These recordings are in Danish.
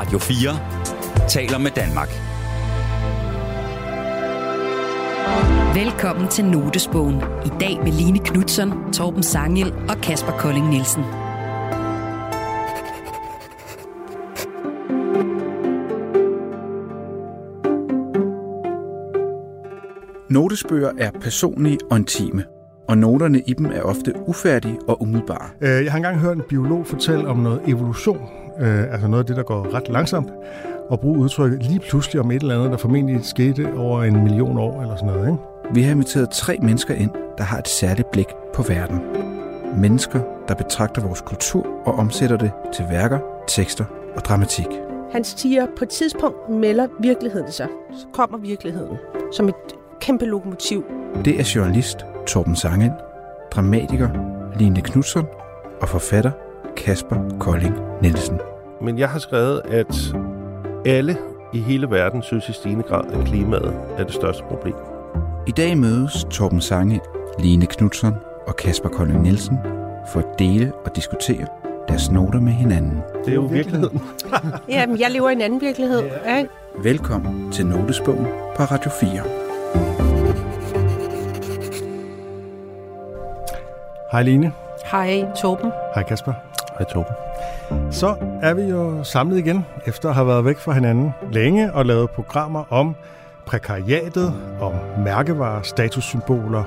Radio 4 taler med Danmark. Velkommen til Notesbogen. I dag med Line Knudsen, Torben Sangel og Kasper Kolding Nielsen. Notesbøger er personlige og intime, og noterne i dem er ofte ufærdige og umiddelbare. Øh, Jeg har engang hørt en biolog fortælle om noget evolution, øh, altså noget af det, der går ret langsomt, og bruge udtrykket lige pludselig om et eller andet, der formentlig skete over en million år eller sådan noget. Ikke? Vi har inviteret tre mennesker ind, der har et særligt blik på verden. Mennesker, der betragter vores kultur og omsætter det til værker, tekster og dramatik. Han siger, på et tidspunkt melder virkeligheden sig. Så kommer virkeligheden som et kæmpe lokomotiv. Det er journalist Torben Sangen, dramatiker Line Knudsen og forfatter Kasper Kolding Nielsen. Men jeg har skrevet, at alle i hele verden synes i stigende grad, at klimaet er det største problem. I dag mødes Torben Sange, Line Knudsen og Kasper Kolding Nielsen for at dele og diskutere deres noter med hinanden. Det er jo virkeligheden. Jamen, jeg lever i en anden virkelighed. Ja. Velkommen til Notesbogen på Radio 4. Hej Line. Hej, Torben. Hej Kasper. Hej Torben. Så er vi jo samlet igen, efter at have været væk fra hinanden længe og lavet programmer om prekariatet, om mærkevarer, statussymboler,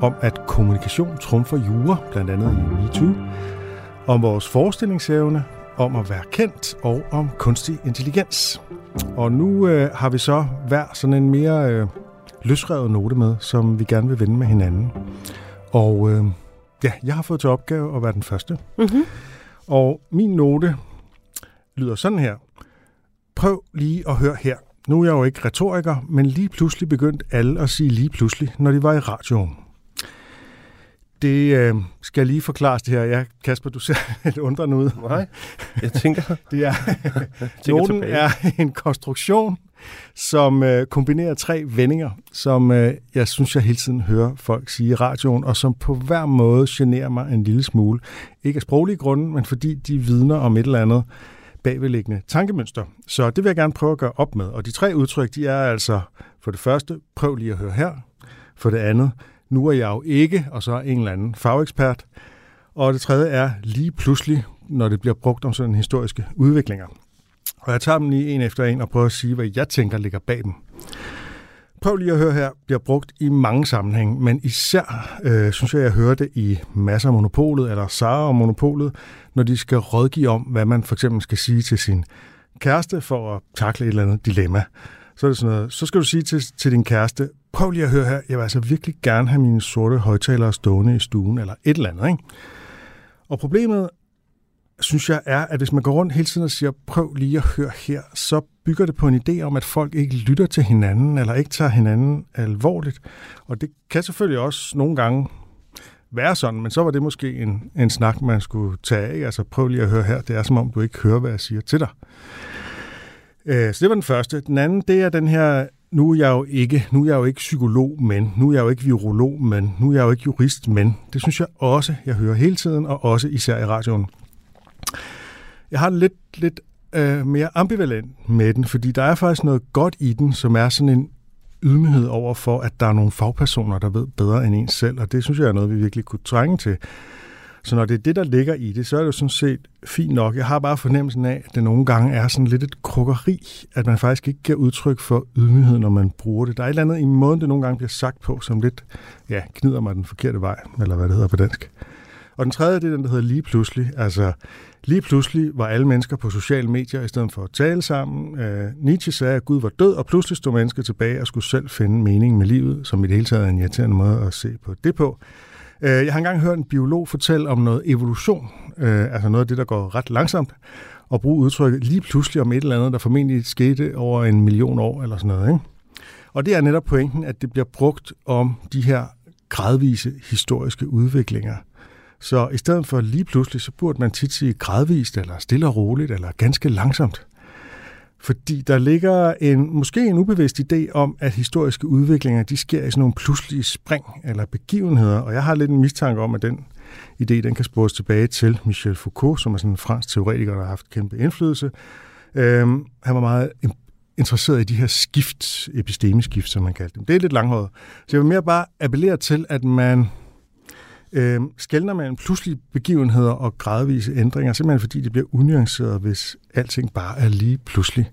om at kommunikation trumfer jura, blandt andet i MeToo, om vores forestillingsevne, om at være kendt og om kunstig intelligens. Og nu øh, har vi så hver sådan en mere øh, løsrevet note med, som vi gerne vil vende med hinanden. Og øh, ja, jeg har fået til opgave at være den første. Mm-hmm. Og min note lyder sådan her. Prøv lige at høre her. Nu er jeg jo ikke retoriker, men lige pludselig begyndte alle at sige lige pludselig, når de var i radioen. Det øh, skal jeg lige forklares det her. Ja, Kasper, du ser lidt undrende ud. Nej, jeg tænker, Det er, tænker noten tilbage. er en konstruktion, som øh, kombinerer tre vendinger, som øh, jeg synes, jeg hele tiden hører folk sige i radioen, og som på hver måde generer mig en lille smule. Ikke af sproglige grunde, men fordi de vidner om et eller andet bagvedliggende tankemønster. Så det vil jeg gerne prøve at gøre op med. Og de tre udtryk, de er altså for det første, prøv lige at høre her. For det andet, nu er jeg jo ikke, og så en eller anden fagekspert. Og det tredje er lige pludselig, når det bliver brugt om sådan historiske udviklinger. Og jeg tager dem lige en efter en og prøver at sige, hvad jeg tænker ligger bag dem. Prøv lige at høre her, bliver brugt i mange sammenhænge, men især øh, synes jeg, jeg hører det i masser af monopolet, eller Sara og monopolet, når de skal rådgive om, hvad man for eksempel skal sige til sin kæreste for at takle et eller andet dilemma. Så er det sådan noget, så skal du sige til, til din kæreste, prøv lige at høre her, jeg vil altså virkelig gerne have mine sorte højtalere stående i stuen, eller et eller andet. Ikke? Og problemet synes jeg er, at hvis man går rundt hele tiden og siger, prøv lige at høre her, så bygger det på en idé om, at folk ikke lytter til hinanden, eller ikke tager hinanden alvorligt. Og det kan selvfølgelig også nogle gange være sådan, men så var det måske en, en snak, man skulle tage af. Altså prøv lige at høre her, det er som om, du ikke hører, hvad jeg siger til dig. Øh, Så det var den første. Den anden, det er den her, nu er jeg jo ikke, nu er jeg jo ikke psykolog, men nu er jeg jo ikke virolog, men nu er jeg jo ikke jurist, men det synes jeg også, jeg hører hele tiden, og også især i radioen. Jeg har lidt, lidt øh, mere ambivalent med den, fordi der er faktisk noget godt i den, som er sådan en ydmyghed over for, at der er nogle fagpersoner, der ved bedre end en selv, og det synes jeg er noget, vi virkelig kunne trænge til. Så når det er det, der ligger i det, så er det jo sådan set fint nok. Jeg har bare fornemmelsen af, at det nogle gange er sådan lidt et krukkeri, at man faktisk ikke giver udtryk for ydmyghed, når man bruger det. Der er et eller andet i måden, det nogle gange bliver sagt på, som lidt ja, knider mig den forkerte vej, eller hvad det hedder på dansk. Og den tredje, det er den, der hedder lige pludselig. Altså, lige pludselig var alle mennesker på sociale medier i stedet for at tale sammen. Øh, Nietzsche sagde, at Gud var død, og pludselig stod mennesker tilbage og skulle selv finde mening med livet, som i det hele taget er en irriterende måde at se på det på. Øh, Jeg har engang hørt en biolog fortælle om noget evolution, øh, altså noget af det, der går ret langsomt, og bruge udtrykket lige pludselig om et eller andet, der formentlig skete over en million år eller sådan noget. Ikke? Og det er netop pointen, at det bliver brugt om de her gradvise historiske udviklinger. Så i stedet for lige pludselig, så burde man tit sige gradvist, eller stille og roligt, eller ganske langsomt. Fordi der ligger en, måske en ubevidst idé om, at historiske udviklinger, de sker i sådan nogle pludselige spring eller begivenheder. Og jeg har lidt en mistanke om, at den idé, den kan spores tilbage til Michel Foucault, som er sådan en fransk teoretiker, der har haft kæmpe indflydelse. Øhm, han var meget interesseret i de her skift, epistemiskift, som man kaldte dem. Det er lidt langhåret. Så jeg vil mere bare appellere til, at man øh, skældner mellem pludselige begivenheder og gradvise ændringer, simpelthen fordi det bliver unuanceret, hvis alting bare er lige pludselig.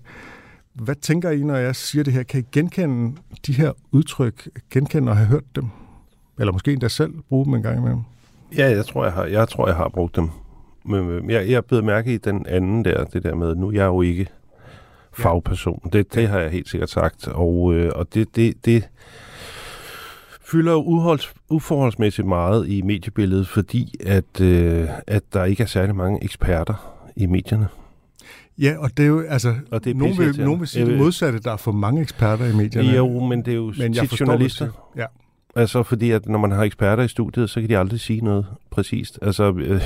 Hvad tænker I, når jeg siger det her? Kan I genkende de her udtryk, genkende og have hørt dem? Eller måske endda selv bruge dem en gang imellem? Ja, jeg tror, jeg har, jeg tror, jeg har brugt dem. Men jeg, jeg er blevet mærke i den anden der, det der med, nu jeg er jo ikke fagperson. Det, det har jeg helt sikkert sagt. Og, øh, og det, det, det fylder jo uholds, uforholdsmæssigt meget i mediebilledet, fordi at, øh, at der ikke er særlig mange eksperter i medierne. Ja, og det er jo, altså, og det er nogen, vil, nogen vil sige det modsatte, der er for mange eksperter i medierne. Jo, men det er jo men tit journalister. Det, ja. Altså fordi, at når man har eksperter i studiet, så kan de aldrig sige noget præcist. Altså, øh,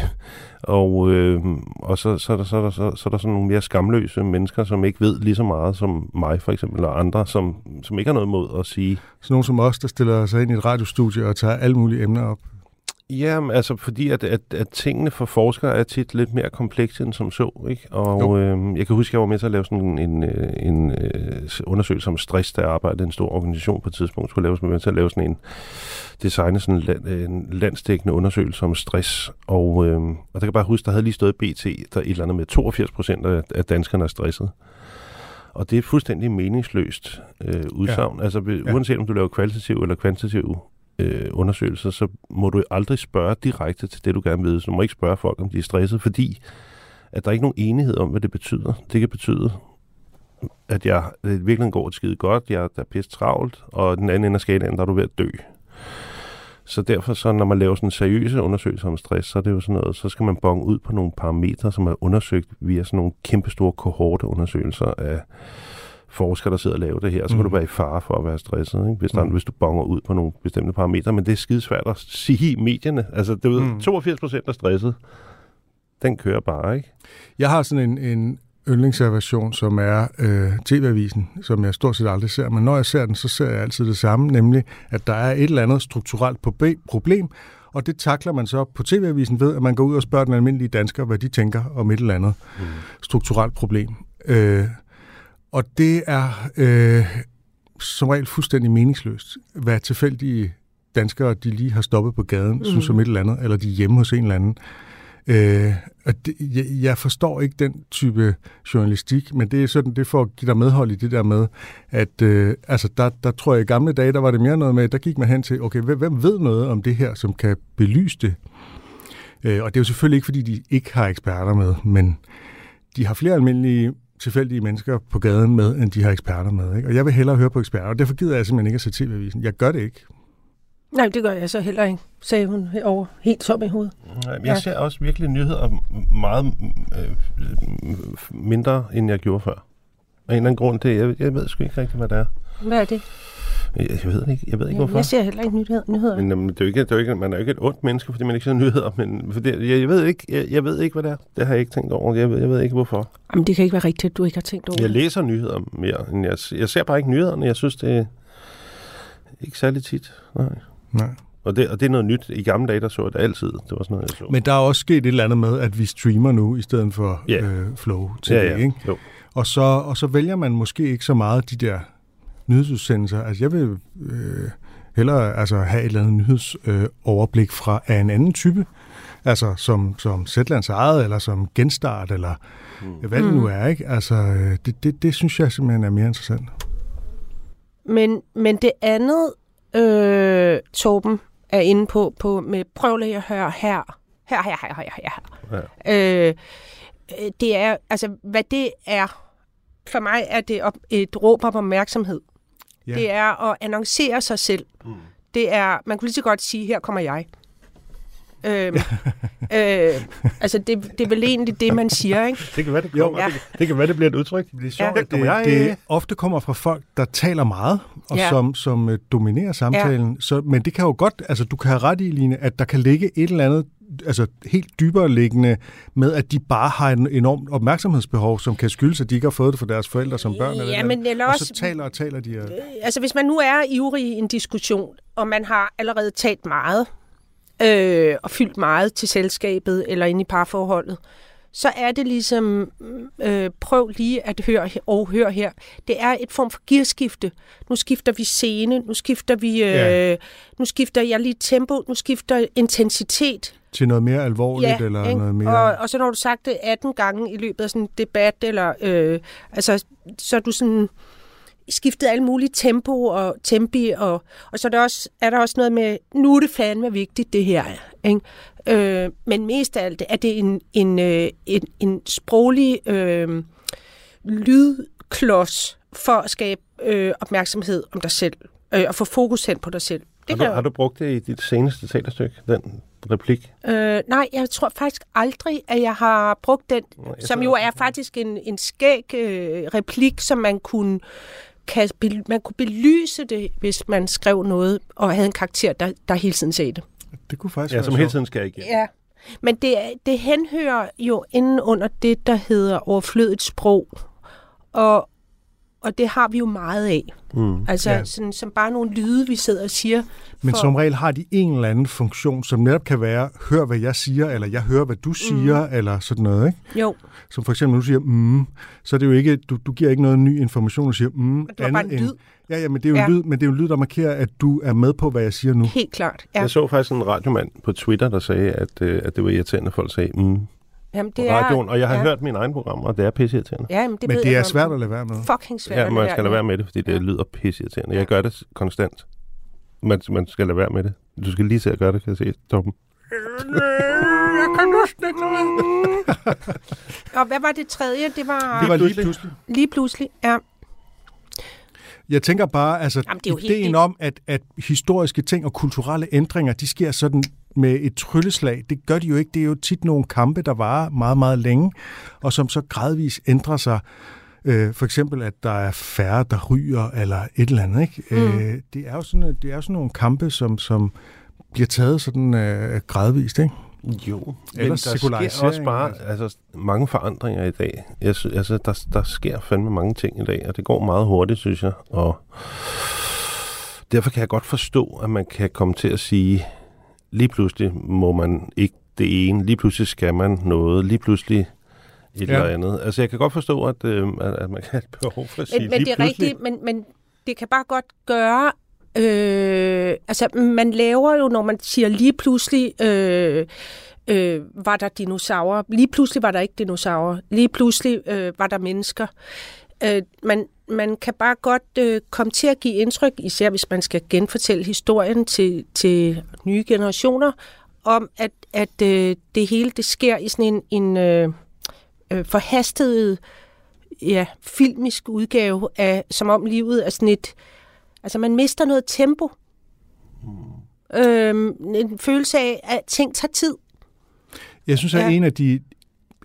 og øh, og så, så, er der, så, er der, så, så er der sådan nogle mere skamløse mennesker, som ikke ved lige så meget som mig for eksempel, eller andre, som, som ikke har noget mod at sige. Så nogen som os, der stiller sig ind i et radiostudie og tager alle mulige emner op. Ja, altså fordi at, at, at tingene for forskere er tit lidt mere komplekse end som så. Ikke? Og øh, jeg kan huske, at jeg var med til at lave sådan en, en, øh, en øh, undersøgelse om stress, der arbejdede i en stor organisation på et tidspunkt. Skulle lave, med til at lave sådan en designe sådan en, land, en landsdækkende undersøgelse om stress. Og, øh, og der kan jeg bare huske, der havde lige stået BT, der et eller andet med 82 procent af, danskerne er stresset. Og det er et fuldstændig meningsløst øh, udsagn. Ja. Altså uanset om du laver kvalitativ eller kvantitativ øh, undersøgelser, så må du aldrig spørge direkte til det, du gerne vil. Så du må ikke spørge folk, om de er stresset, fordi at der er ikke nogen enighed om, hvad det betyder. Det kan betyde, at jeg at virkelig går skide godt, jeg er pisse travlt, og den anden ende af skalaen, der er du ved at dø. Så derfor, så når man laver sådan en seriøs undersøgelse om stress, så er det jo sådan noget, så skal man bonge ud på nogle parametre, som er undersøgt via sådan nogle kæmpestore kohorteundersøgelser af forskere, der sidder og laver det her, så kan mm. du være i fare for at være stresset, ikke? Hvis, der, mm. hvis du bonger ud på nogle bestemte parametre. Men det er skidesvært at sige i medierne. Altså, du ved, mm. 82 procent er stresset. Den kører bare, ikke? Jeg har sådan en, en yndlingsservation, som er øh, TV-avisen, som jeg stort set aldrig ser. Men når jeg ser den, så ser jeg altid det samme, nemlig at der er et eller andet strukturelt problem, og det takler man så på TV-avisen ved, at man går ud og spørger den almindelige dansker, hvad de tænker om et eller andet mm. strukturelt problem. Øh, og det er øh, som regel fuldstændig meningsløst, hvad tilfældige danskere, de lige har stoppet på gaden, mm. synes om et eller andet, eller de er hjemme hos en eller anden. Øh, og det, jeg, jeg forstår ikke den type journalistik, men det er sådan, det får at give dig medhold i det der med, at øh, altså der, der tror jeg i gamle dage, der var det mere noget med, der gik man hen til, okay, hvem, hvem ved noget om det her, som kan belyse det? Øh, og det er jo selvfølgelig ikke, fordi de ikke har eksperter med, men de har flere almindelige tilfældige mennesker på gaden med, end de har eksperter med. Ikke? Og jeg vil hellere høre på eksperter, og derfor gider jeg simpelthen ikke at se TV-avisen. Jeg gør det ikke. Nej, det gør jeg så heller ikke, sagde hun over helt tom i hovedet. Nej, men jeg ser også virkelig nyheder meget øh, mindre, end jeg gjorde før. Af en eller anden grund til, jeg, jeg ved sgu ikke rigtig, hvad det er. Hvad er det? Jeg, jeg ved ikke, jeg ved ikke ja, hvorfor. Jeg ser heller ikke nyheder. nyheder. Men um, det er jo ikke, det er jo ikke, man er jo ikke et ondt menneske, fordi man ikke ser nyheder. Men for det, jeg, jeg, ved ikke, jeg, jeg, ved ikke, hvad det er. Det har jeg ikke tænkt over. Jeg ved, jeg ved ikke, hvorfor. Jamen, det kan ikke være rigtigt, at du ikke har tænkt over Jeg læser nyheder mere, end jeg, jeg ser bare ikke nyhederne. Jeg synes, det er ikke særlig tit. Nej. Nej. Og det, og det er noget nyt. I gamle dage, der så jeg det altid. Det var sådan noget, jeg så. Men der er også sket et eller andet med, at vi streamer nu, i stedet for yeah. øh, Flow TV, ja, ja. ikke? Jo. Og så, og så vælger man måske ikke så meget de der nyhedsudsendelser. Altså, jeg vil øh, hellere altså, have et eller andet nyhedsoverblik øh, fra af en anden type. Altså, som, som Zetlands eget, eller som genstart, eller mm. hvad det nu mm. er, ikke? Altså, øh, det, det, det synes jeg simpelthen er mere interessant. Men, men det andet, øh, Torben er inde på, på med prøv lige at høre her. Her, her, her, her, her. Ja. Øh, det er, altså, hvad det er, for mig er det et råb om opmærksomhed. Ja. Det er at annoncere sig selv. Mm. Det er, man kunne lige så godt sige, her kommer jeg. Øhm, øh, altså, det, det er vel egentlig det, man siger, ikke? Det kan være, det, kommer. Jo, ja. det, det kan være, det bliver et udtryk. Det er sjovt, ja. det, det, det ofte kommer fra folk, der taler meget, og ja. som, som uh, dominerer samtalen. Ja. Så, men det kan jo godt, altså du kan have ret i, Line, at der kan ligge et eller andet altså helt dybere liggende med, at de bare har en enormt opmærksomhedsbehov, som kan skyldes, at de ikke har fået det fra deres forældre som børn. Eller ja, men eller også, og så taler og taler de. Øh, altså hvis man nu er ivrig i en diskussion, og man har allerede talt meget, øh, og fyldt meget til selskabet eller ind i parforholdet, så er det ligesom, øh, prøv lige at høre og høre her. Det er et form for gearskifte. Nu skifter vi scene, nu skifter vi, øh, ja. nu skifter jeg lige tempo, nu skifter intensitet. Til noget mere alvorligt, Ja, eller ikke? noget mere... Og, og så når du sagt det 18 gange i løbet af sådan en debat, eller øh, altså, så er du sådan skiftet alle mulige tempo og tempi, og, og så er der, også, er der også noget med, nu er det fandme vigtigt, det her. Ikke? Øh, men mest af alt er det en, en, øh, en, en sproglig øh, lydklods for at skabe øh, opmærksomhed om dig selv, øh, og få fokus hen på dig selv. Det Har du, har du brugt det i dit seneste teaterstykke, den replik? Øh, nej, jeg tror faktisk aldrig, at jeg har brugt den, jeg som jo er faktisk en, en skæg øh, replik, som man kunne, kan, man kunne belyse det, hvis man skrev noget og havde en karakter, der, der hele tiden sagde det. Det kunne faktisk Ja, være som hele sjovt. tiden skal igennem. Ja. Men det, det henhører jo inden under det, der hedder overflødigt sprog. Og, og det har vi jo meget af. Mm. Altså Ja. sådan, som bare nogle lyde, vi sidder og siger. Men for- som regel har de en eller anden funktion, som netop kan være, hør hvad jeg siger, eller jeg hører hvad du siger, mm. eller sådan noget, ikke? Jo, Som for eksempel, når du siger, mm, så er det jo ikke, du, du giver ikke noget ny information, du siger, mm, det var bare en lyd. Ja, ja, men det er jo Ja. en lyd, men det er jo en lyd, der markerer, at du er med på, hvad jeg siger nu. helt klart. Ja. Jeg så faktisk en radiomand på Twitter, der sagde, at, øh, at det var irriterende, at folk sagde mm, Jamen, på det radioen. Og jeg har ja. hørt mine egne programmer, og det er pisseirriterende. Ja, men det Men det jeg er svært at lade være med. Fucking svært Ja, at man skal lade være med. med det, fordi det Ja. lyder pisseirriterende. Jeg gør det konstant. Man, man skal lade være med det. Du skal lige se at gøre det, kan jeg se, Torben. Og hvad var det tredje? Det var, Det var lige pludselig. lige pludselig. Ja. Jeg tænker bare, altså Jamen, det er helt ideen vildt. om, at, at historiske ting og kulturelle ændringer, de sker sådan med et trylleslag. Det gør de jo ikke. Det er jo tit nogle kampe, der varer meget, meget længe, og som så gradvis ændrer sig. Øh, for eksempel, at der er færre, der ryger, eller et eller andet. Ikke? Mm. Øh, det, er jo sådan, det er jo sådan nogle kampe, som, som bliver taget sådan øh, gradvist. Ikke? Jo, men der sker også bare altså, mange forandringer i dag. Jeg sy- altså, der, der sker fandme mange ting i dag, og det går meget hurtigt, synes jeg. Og derfor kan jeg godt forstå, at man kan komme til at sige, lige pludselig må man ikke det ene, lige pludselig skal man noget, lige pludselig et Ja. eller andet. Altså, jeg kan godt forstå, at, øh, at, at man kan have et behov for at sige, Men, men lige det er pludselig. rigtigt, men, men det kan bare godt gøre... Øh, altså, man laver jo, når man siger lige pludselig... Øh, øh, var der dinosaurer. Lige pludselig var der ikke dinosaurer. Lige pludselig øh, var der mennesker. Øh, man, man kan bare godt øh, komme til at give indtryk, især hvis man skal genfortælle historien til, til nye generationer, om at, at øh, det hele det sker i sådan en, en øh, øh, forhastet ja, filmisk udgave af, som om livet er sådan et, altså man mister noget tempo. Mm. Øhm, en følelse af, at ting tager tid. Jeg synes, at Ja. en af de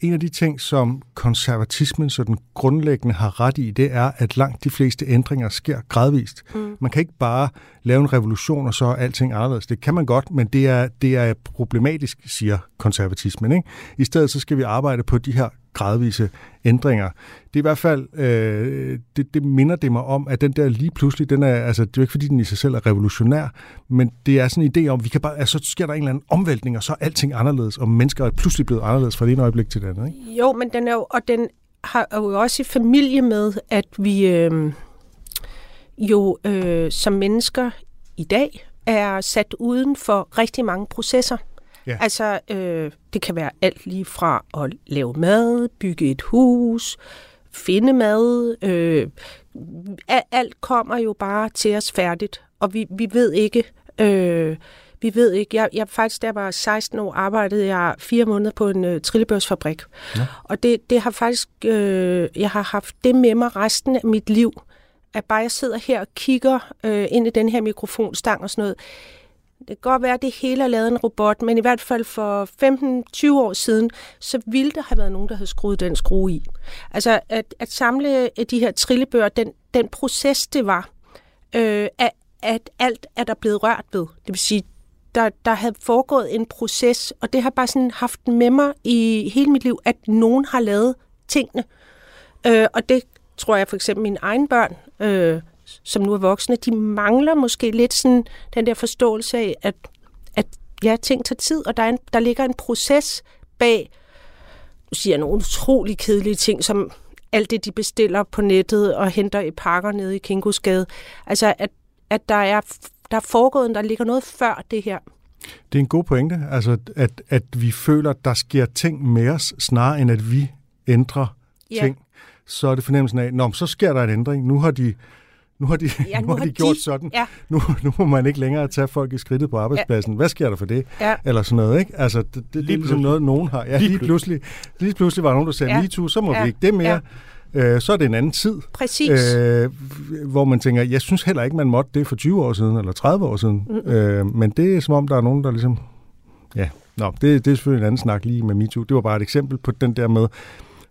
en af de ting, som konservatismen så den grundlæggende har ret i, det er, at langt de fleste ændringer sker gradvist. Mm. Man kan ikke bare lave en revolution, og så er alting anderledes. Det kan man godt, men det er, det er problematisk, siger konservatismen. Ikke? I stedet så skal vi arbejde på de her gradvise ændringer. Det er i hvert fald, øh, det, det minder det mig om, at den der lige pludselig, den er, altså, det er jo ikke fordi, den i sig selv er revolutionær, men det er sådan en idé om, vi kan bare, altså, så sker der en eller anden omvæltning, og så er alting anderledes, og mennesker er pludselig blevet anderledes fra det ene øjeblik til det andet. Ikke? Jo, men den er jo, og den har jo også i familie med, at vi øh, jo øh, som mennesker i dag er sat uden for rigtig mange processer. Ja. Altså, øh, det kan være alt lige fra at lave mad, bygge et hus, finde mad. Øh, alt kommer jo bare til os færdigt, og vi, vi ved ikke... Øh, vi ved ikke. Jeg, jeg faktisk, da jeg var 16 år, arbejdede jeg fire måneder på en øh, trillebørsfabrik. Ja. Og det, det har faktisk, øh, jeg har haft det med mig resten af mit liv, at bare jeg sidder her og kigger øh, ind i den her mikrofonstang og sådan noget. Det kan godt være, at det hele er lavet en robot, men i hvert fald for 15-20 år siden, så ville der have været nogen, der havde skruet den skrue i. Altså at, at samle øh, de her trillebøger, den, den proces det var, øh, at, at alt er der blevet rørt ved. Det vil sige, der, der havde foregået en proces, og det har bare sådan haft med mig i hele mit liv, at nogen har lavet tingene. Øh, og det tror jeg for eksempel mine egne børn, øh, som nu er voksne, de mangler måske lidt sådan den der forståelse af, at, at ja, ting tager tid, og der, er en, der ligger en proces bag siger nogle utrolig kedelige ting, som alt det, de bestiller på nettet og henter i pakker nede i Kinkosgade. Altså, at, at der, er, der er foregået, der ligger noget før det her. Det er en god pointe, altså at, at vi føler, at der sker ting med os, snarere end at vi ændrer Ja. ting. Så er det fornemmelsen af, men så sker der en ændring. Nu har de, nu har de, Ja, nu har de gjort sådan. Ja, Nu, nu må man ikke længere tage folk i skridtet på arbejdspladsen. Hvad sker der for det? ja. Eller sådan noget, ikke? Altså, det, det, det er ligesom pludselig. noget, nogen har. Ja, Lige lige pludselig. Lige pludselig var der nogen, der sagde, Ja. MeToo, så må Ja. vi ikke det mere. Øh, så er det en anden tid, Præcis. Øh, hvor man tænker, jeg synes heller ikke, man måtte det for 20 år siden, eller 30 år siden. Mm. Øh, men det er som om, der er nogen, der ligesom... Ja, Nå, det, det er selvfølgelig en anden snak lige med MeToo. Det var bare et eksempel på den der med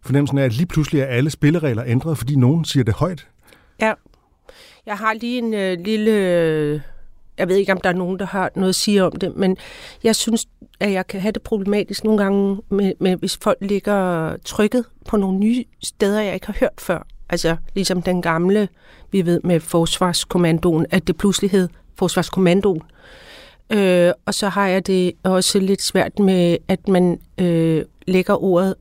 fornemmelsen af, at lige pludselig er alle spilleregler ændret, fordi nogen siger det højt. Jeg har lige en øh, lille... Øh, jeg ved ikke, om der er nogen, der har noget at sige om det, men jeg synes, at jeg kan have det problematisk nogle gange, med, med, hvis folk ligger trykket på nogle nye steder, jeg ikke har hørt før. Altså ligesom den gamle, vi ved med Forsvarskommandoen, at det pludselig hed Forsvarskommandoen. Øh, og så har jeg det også lidt svært med, at man øh, lægger ordet,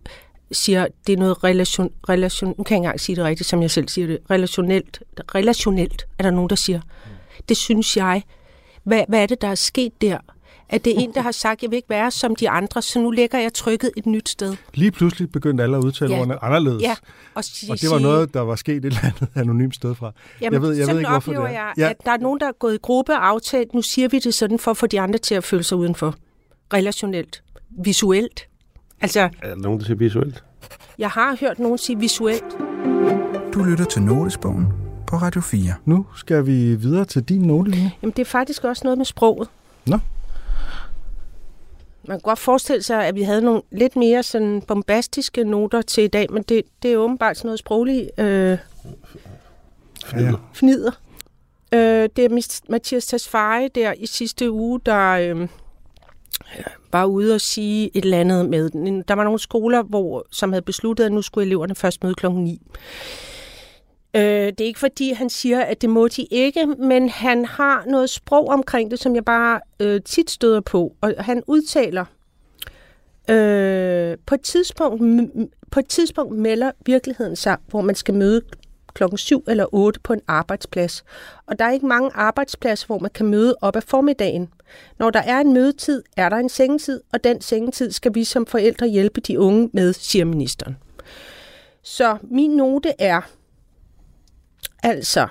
siger, det er noget relation, relation, nu kan jeg ikke engang sige det rigtigt, som jeg selv siger det, relationelt, relationelt, er der nogen, der siger. Det synes jeg. Hvad, hvad er det, der er sket der? At det er en, der har sagt, jeg vil ikke være som de andre, så nu lægger jeg trykket et nyt sted. Lige pludselig begyndte alle at udtale Ja. ordene anderledes. Ja, og, Og det var noget, der var sket et eller andet anonymt sted fra. Jamen, jeg ved, jeg ved ikke, hvorfor det er. jeg, Ja. at der er nogen, der er gået i gruppe og aftalt, nu siger vi det sådan, for at få de andre til at føle sig udenfor. Relationelt. Visuelt. Altså, Er der nogen, der siger visuelt? jeg har hørt nogen sige visuelt. Du lytter til Notesbogen på Radio 4. Nu skal vi videre til din note, Line. Jamen, det er faktisk også noget med sproget. Nå. Man kan godt forestille sig, at vi havde nogle lidt mere sådan bombastiske noter til i dag, men det, det er åbenbart sådan noget sprogligt øh, Ja, ja. fnider. Øh, det er Mathias Tesfaye der i sidste uge, der øh, var ude og sige et eller andet med den. Der var nogle skoler, hvor, som havde besluttet, at nu skulle eleverne først møde klokken 9. Øh, det er ikke fordi, han siger, at det må de ikke, men han har noget sprog omkring det, som jeg bare øh, tit støder på. Og han udtaler, øh, på, et tidspunkt, m- på et tidspunkt melder virkeligheden sig, hvor man skal møde klokken 7 eller 8 på en arbejdsplads. Og der er ikke mange arbejdspladser, hvor man kan møde op af formiddagen. Når der er en mødetid, er der en sengetid, og den sengetid skal vi som forældre hjælpe de unge med, siger ministeren. Så min note er, altså,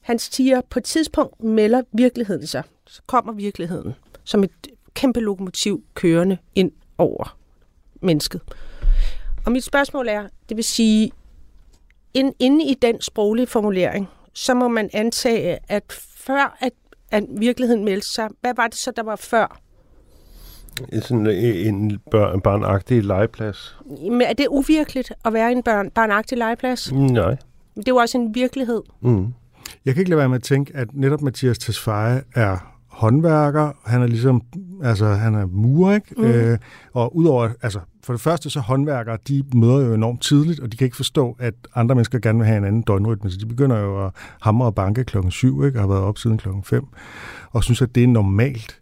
han siger, på et tidspunkt melder virkeligheden sig. Så kommer virkeligheden som et kæmpe lokomotiv kørende ind over mennesket. Og mit spørgsmål er, det vil sige, ind, inde i den sproglige formulering, så må man antage, at før at, at virkeligheden meldte sig, hvad var det så, der var før? Sådan en børn, barnagtig legeplads? Men er det uvirkeligt at være i en børn, barnagtig legeplads? Nej. Det er jo også en virkelighed. Mm. Jeg kan ikke lade være med at tænke, at netop Mathias Tesfaye er håndværker. Han er ligesom, altså han er murer, ikke? Mm. Øh, og udover, altså for det første så håndværkere, de møder jo enormt tidligt, og de kan ikke forstå, at andre mennesker gerne vil have en anden døgnrytme, så de begynder jo at hamre og banke klokken syv, ikke? Og har været op siden klokken 5, og synes, at det er normalt,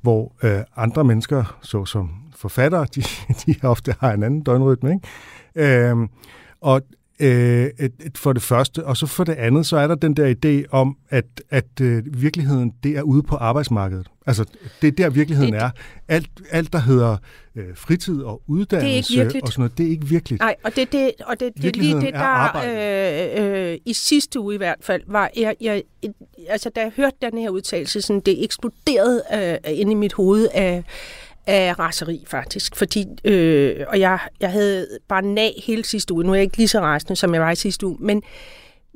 hvor øh, andre mennesker, såsom forfattere, de, de ofte har en anden døgnrytme, ikke? Øh, og øh, et, et, for det første, og så for det andet, så er der den der idé om, at, at øh, virkeligheden, det er ude på arbejdsmarkedet. Altså, det er der virkeligheden Det- er. Alt, alt, der hedder øh, fritid og uddannelse og sådan noget, det er ikke virkeligt. Nej, og det, det, og det, det er lige det, er der øh, øh, i sidste uge i hvert fald var, jeg, jeg, altså da jeg hørte den her udtalelse, sådan, det eksploderede øh, ind i mit hoved af, af raseri faktisk, fordi, øh, og jeg, jeg havde bare nag hele sidste uge, nu er jeg ikke lige så rasende, som jeg var i sidste uge, men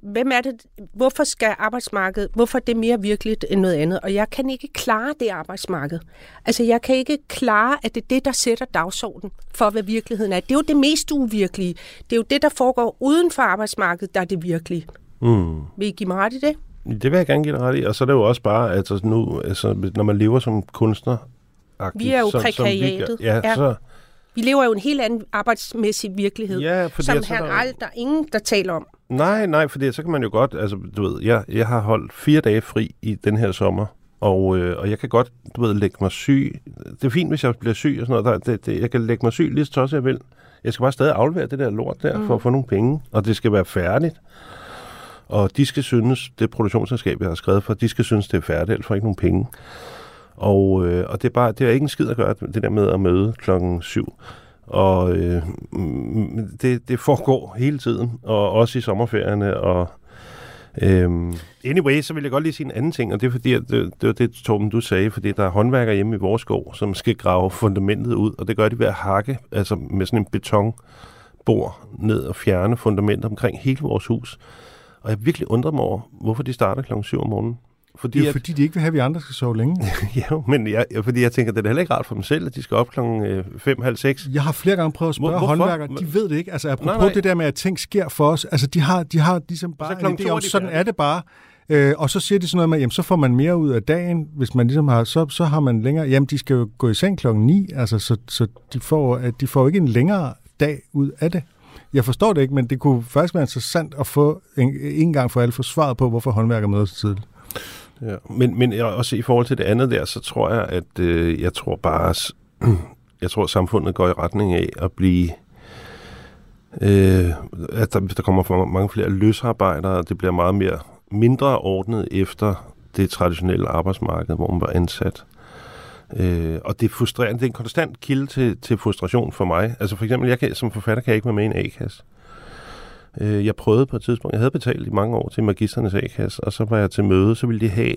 hvem er det, hvorfor skal arbejdsmarkedet, hvorfor er det mere virkeligt end noget andet? Og jeg kan ikke klare det arbejdsmarked. Altså, jeg kan ikke klare, at det er det, der sætter dagsordenen for, hvad virkeligheden er. Det er jo det mest uvirkelige. Det er jo det, der foregår uden for arbejdsmarkedet, der er det virkelige. Mm. Vil I give mig ret i det? Det vil jeg gerne give dig ret i. Og så er det jo også bare, altså nu, altså, når man lever som kunstner, Vi er jo som, som vi gør- prekariatet. ja, Ja. så, Vi lever jo i en helt anden arbejdsmæssig virkelighed, ja, fordi som er han der- der er ingen, der taler om. Nej, nej, fordi så kan man jo godt, altså du ved, jeg, jeg har holdt fire dage fri i den her sommer, Og, øh, og jeg kan godt, du ved, lægge mig syg. Det er fint, hvis jeg bliver syg og sådan noget. Der, det, det, jeg kan lægge mig syg lige så tosset jeg vil. Jeg skal bare stadig aflevere det der lort der, mm. for at få nogle penge. Og det skal være færdigt. Og de skal synes, det produktionsselskab, jeg har skrevet for, de skal synes, det er færdigt, ellers får ikke nogen penge. Og, øh, og det er bare, det er ikke en skid at gøre, det der med at møde klokken syv. Og øh, mm, det, det foregår hele tiden, og også i sommerferierne, og øh, anyway, så vil jeg godt lige sige en anden ting, og det er fordi, at det, det var det, Torben, du sagde, fordi der er håndværkere hjemme i vores gård, som skal grave fundamentet ud, og det gør de ved at hakke, altså med sådan en betonbord ned og fjerne fundamentet omkring hele vores hus. Og jeg virkelig undrer mig over, hvorfor de starter klokken 7 om morgenen. Fordi, det er at, fordi, de ikke vil have, at vi andre skal sove længe. ja, men jeg, fordi jeg tænker, det er heller ikke rart for dem selv, at de skal op klokken 5 halv 6. Jeg har flere gange prøvet at spørge Hvor, håndværkere, de ved det ikke. Altså apropos nej, nej. det der med, at ting sker for os, altså de har, de har ligesom bare så en idé om, sådan er det bare. Øh, og så siger de sådan noget med, jamen så får man mere ud af dagen, hvis man ligesom har, så, så har man længere, jamen de skal jo gå i seng klokken 9, altså så, så de, får, de får ikke en længere dag ud af det. Jeg forstår det ikke, men det kunne faktisk være interessant at få en, en gang for alle få svaret på, hvorfor håndværker møder så tidligt. Ja, men, men også i forhold til det andet der, så tror jeg, at øh, jeg tror bare, jeg tror, at samfundet går i retning af at blive øh, at der, der kommer for mange flere løsarbejdere, og det bliver meget mere mindre ordnet efter det traditionelle arbejdsmarked, hvor man var ansat. Øh, og det er frustrerende. Det er en konstant kilde til, til frustration for mig. Altså for eksempel, jeg kan, som forfatter kan jeg ikke være med i en A-kasse. Øh, jeg prøvede på et tidspunkt, jeg havde betalt i mange år til magisternes A-kasse, og så var jeg til møde, så ville de have,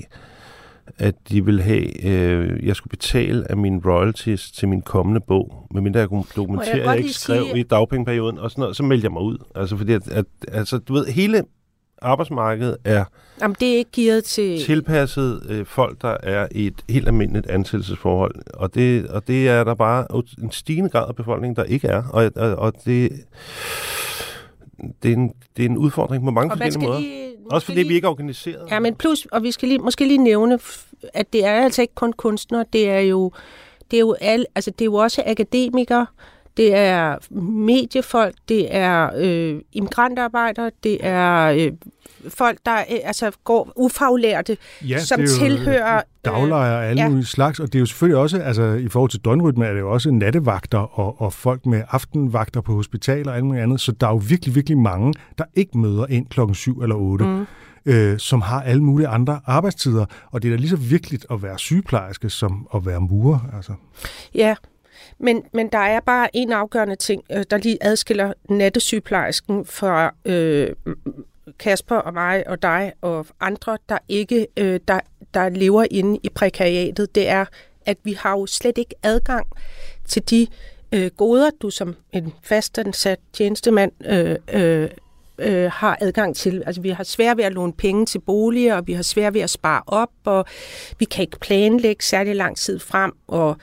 at de ville have, øh, jeg skulle betale af mine royalties til min kommende bog, medmindre jeg kunne dokumentere, at jeg ikke skrev sige... i dagpengeperioden, og sådan noget, så meldte jeg mig ud. Altså fordi, at, at altså, du ved, hele arbejdsmarkedet er Jamen, det er ikke gearet til... tilpasset øh, folk, der er i et helt almindeligt ansættelsesforhold. Og det, og det er der bare en stigende grad af befolkningen, der ikke er. Og, og, og det, det, er en, det er en udfordring på mange og forskellige måder. Lige, Også fordi lige, vi ikke er organiseret. Ja, men plus, og vi skal lige, måske lige nævne, at det er altså ikke kun kunstnere, det er jo, det er jo, al, altså, det er jo også akademikere, det er mediefolk, det er øh, immigrantarbejdere, det er øh, folk, der øh, altså går ufaglærte, ja, som det er tilhører... Øh, daglejere og alle ja. mulige slags, og det er jo selvfølgelig også, altså i forhold til døgnrytme, er det jo også nattevagter og, og folk med aftenvagter på hospitaler og alt muligt andet, så der er jo virkelig, virkelig mange, der ikke møder ind klokken 7 eller 8. Mm øh, som har alle mulige andre arbejdstider. Og det er da lige så vigtigt at være sygeplejerske som at være murer. Altså. Ja, men, men der er bare en afgørende ting, øh, der lige adskiller nattesygeplejersken fra øh, Kasper og mig og dig og andre, der ikke øh, der, der lever inde i prekariatet. Det er, at vi har jo slet ikke adgang til de øh, goder, du som en fastansat tjenestemand øh, øh, øh, har adgang til. Altså, vi har svært ved at låne penge til boliger, og vi har svært ved at spare op, og vi kan ikke planlægge særlig lang tid frem, og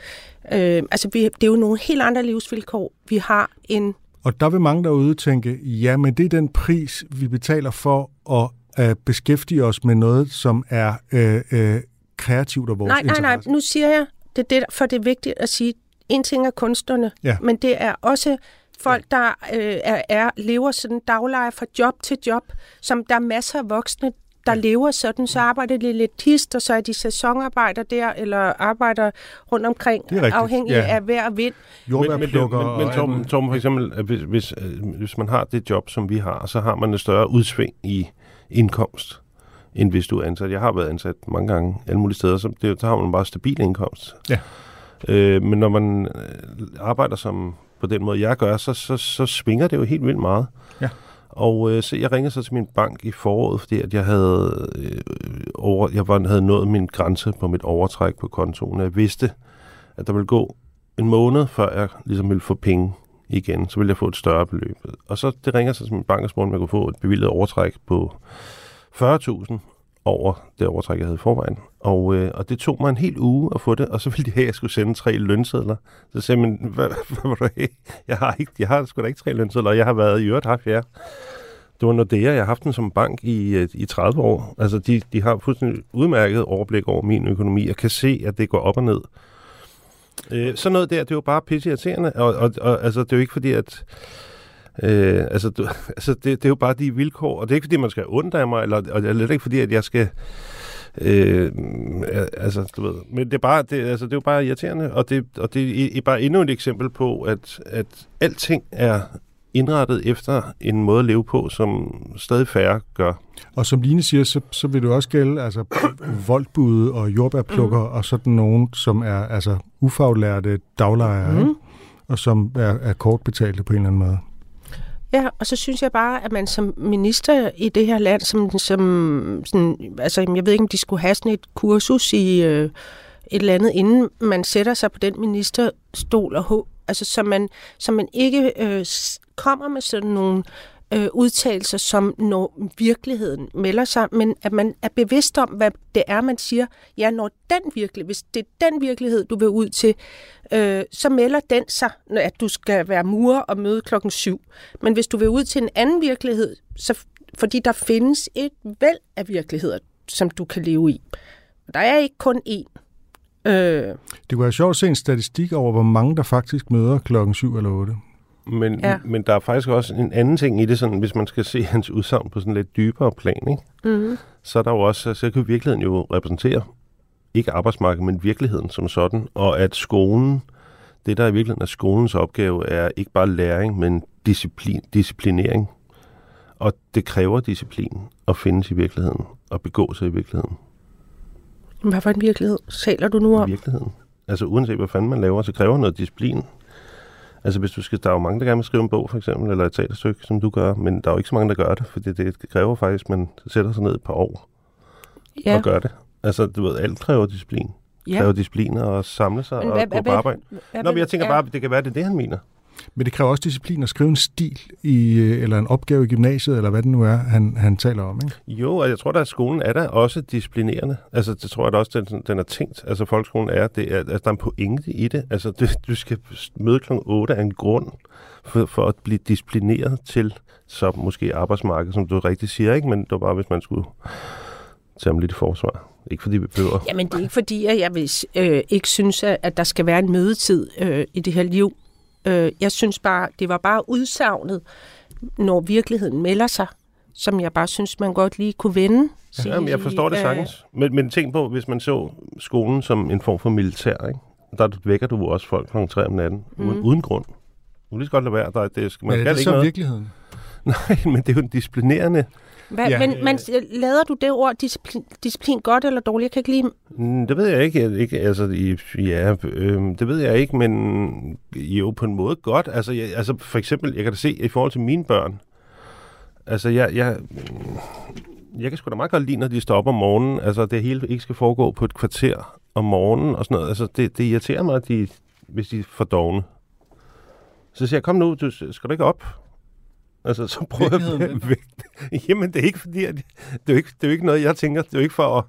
Øh, altså, vi, det er jo nogle helt andre livsvilkår, vi har end... Og der vil mange derude tænke, ja, men det er den pris, vi betaler for at øh, beskæftige os med noget, som er øh, øh, kreativt og vores Nej, nej, nej, nu siger jeg, det er det, for det er vigtigt at sige, en ting er kunstnerne, ja. men det er også folk, der øh, er, er, lever sådan daglejer fra job til job, som der er masser af voksne, der ja. lever sådan, så arbejder de lidt tist, og så er de sæsonarbejder der, eller arbejder rundt omkring, afhængig ja. af hver og vind. Men, men, men, men Torben, Torben, for eksempel, hvis, hvis, øh, hvis man har det job, som vi har, så har man et større udsving i indkomst, end hvis du er ansat. Jeg har været ansat mange gange alle mulige steder, så det, så har man bare stabil indkomst. Ja. Øh, men når man øh, arbejder som på den måde, jeg gør, så, så, så svinger det jo helt vildt meget. Ja. Og øh, så jeg ringede så til min bank i foråret, fordi at jeg havde, øh, over, jeg var, havde nået min grænse på mit overtræk på kontoen. Jeg vidste, at der ville gå en måned, før jeg ligesom ville få penge igen. Så ville jeg få et større beløb. Og så det ringer så til min bank og spurgte, om jeg kunne få et bevilget overtræk på 40.000 over det overtræk, jeg havde i forvejen. Og, øh, og det tog mig en hel uge at få det, og så ville de have, at jeg skulle sende tre lønsedler. Så sagde jeg, men hvad, hvad hvad, jeg har, ikke, jeg har sgu da ikke tre lønsedler, jeg har været i øvrigt haft jer. Det var Nordea, jeg har haft den som bank i, øh, i 30 år. Altså, de, de har fuldstændig udmærket overblik over min økonomi, og kan se, at det går op og ned. Øh, sådan noget der, det er jo bare pisse irriterende, og, og, og altså, det er jo ikke fordi, at Øh, altså, du, altså det, det er jo bare de vilkår, og det er ikke fordi, man skal ondt af mig, eller, og det er ikke fordi, at jeg skal Øh, altså, du ved. Men det er, bare, det, altså, det er jo bare irriterende, og det, og det er bare endnu et eksempel på, at, at alting er indrettet efter en måde at leve på, som stadig færre gør. Og som Line siger, så, så vil det også gælde altså, voldbud og jordbærplukker mm. og sådan nogen, som er altså, ufaglærte daglejere, mm. og som er, er kortbetalte på en eller anden måde. Ja, og så synes jeg bare, at man som minister i det her land, som, som sådan, altså jeg ved ikke, om de skulle have sådan et kursus i øh, et eller andet, inden man sætter sig på den ministerstol, og altså så man, så man ikke øh, kommer med sådan nogle øh, udtalelser, som når virkeligheden melder sig, men at man er bevidst om, hvad det er, man siger. Ja, når den virkelig, hvis det er den virkelighed, du vil ud til, øh, så melder den sig, at du skal være murer og møde klokken syv. Men hvis du vil ud til en anden virkelighed, så fordi der findes et væld af virkeligheder, som du kan leve i. Der er ikke kun én. Øh. Det kunne være sjovt at se en statistik over, hvor mange der faktisk møder klokken 7 eller 8. Men, ja. men der er faktisk også en anden ting i det, sådan, hvis man skal se hans udsagn på sådan lidt dybere plan, ikke? Mm-hmm. så er der jo også, så kan virkeligheden jo repræsentere, ikke arbejdsmarkedet, men virkeligheden som sådan, og at skolen, det der i virkeligheden er skolens opgave, er ikke bare læring, men disciplin, disciplinering. Og det kræver disciplin at findes i virkeligheden, og begå sig i virkeligheden. Hvad for en virkelighed taler du nu om? Virkeligheden. Altså uanset hvad fanden man laver, så kræver noget disciplin Altså hvis du skal, der er jo mange, der gerne vil skrive en bog for eksempel, eller et teaterstykke, som du gør, men der er jo ikke så mange, der gør det, fordi det kræver faktisk, at man sætter sig ned et par år ja. og gør det. Altså du ved, alt kræver disciplin. Ja. kræver disciplin og samle sig men, og gå på arbejde. Hvad, Nå, men jeg tænker ja. bare, det kan være, det er det, han mener. Men det kræver også disciplin at skrive en stil i, øh, eller en opgave i gymnasiet, eller hvad det nu er, han, han taler om, ikke? Jo, og jeg tror, at skolen er der også disciplinerende. Altså, det tror jeg da også, den, den er tænkt. Altså, folkeskolen er, det er, altså, der er en pointe i det. Altså, det, du skal møde kl. 8 af en grund for, for at blive disciplineret til, så måske arbejdsmarkedet, som du rigtig siger, ikke? Men det var bare, hvis man skulle tage dem lidt i forsvar. Ikke fordi vi behøver. Jamen, det er ikke fordi, at jeg vil, øh, ikke synes, at der skal være en mødetid øh, i det her liv. Øh, jeg synes bare, det var bare udsagnet, når virkeligheden melder sig, som jeg bare synes, man godt lige kunne vende. Ja, men jeg forstår det sagtens. Øh, men, men tænk på, hvis man så skolen som en form for militær, ikke? der vækker du også folk kl. 3 om natten, mm. uden, uden grund. Du kan lige så godt lade være. Der, det, man men er det ikke så noget. virkeligheden? Nej, men det er jo en disciplinerende hvad, ja. Men, men lader du det ord disciplin, disciplin godt eller dårligt? Jeg kan ikke lide... Mm, det ved jeg ikke. ikke altså, ja, øh, det ved jeg ikke, men jo på en måde godt. Altså, jeg, altså for eksempel, jeg kan da se i forhold til mine børn, altså jeg, jeg, jeg kan sgu da meget godt lide, når de op om morgenen, altså det hele ikke skal foregå på et kvarter om morgenen og sådan noget. Altså det, det irriterer mig, at de, hvis de er for dogne. Så siger jeg, kom nu, du skal du ikke op? Altså, så prøver jeg at. Jamen, det er ikke fordi, at, det, er jo ikke, det er jo ikke noget, jeg tænker. Det er jo ikke for at...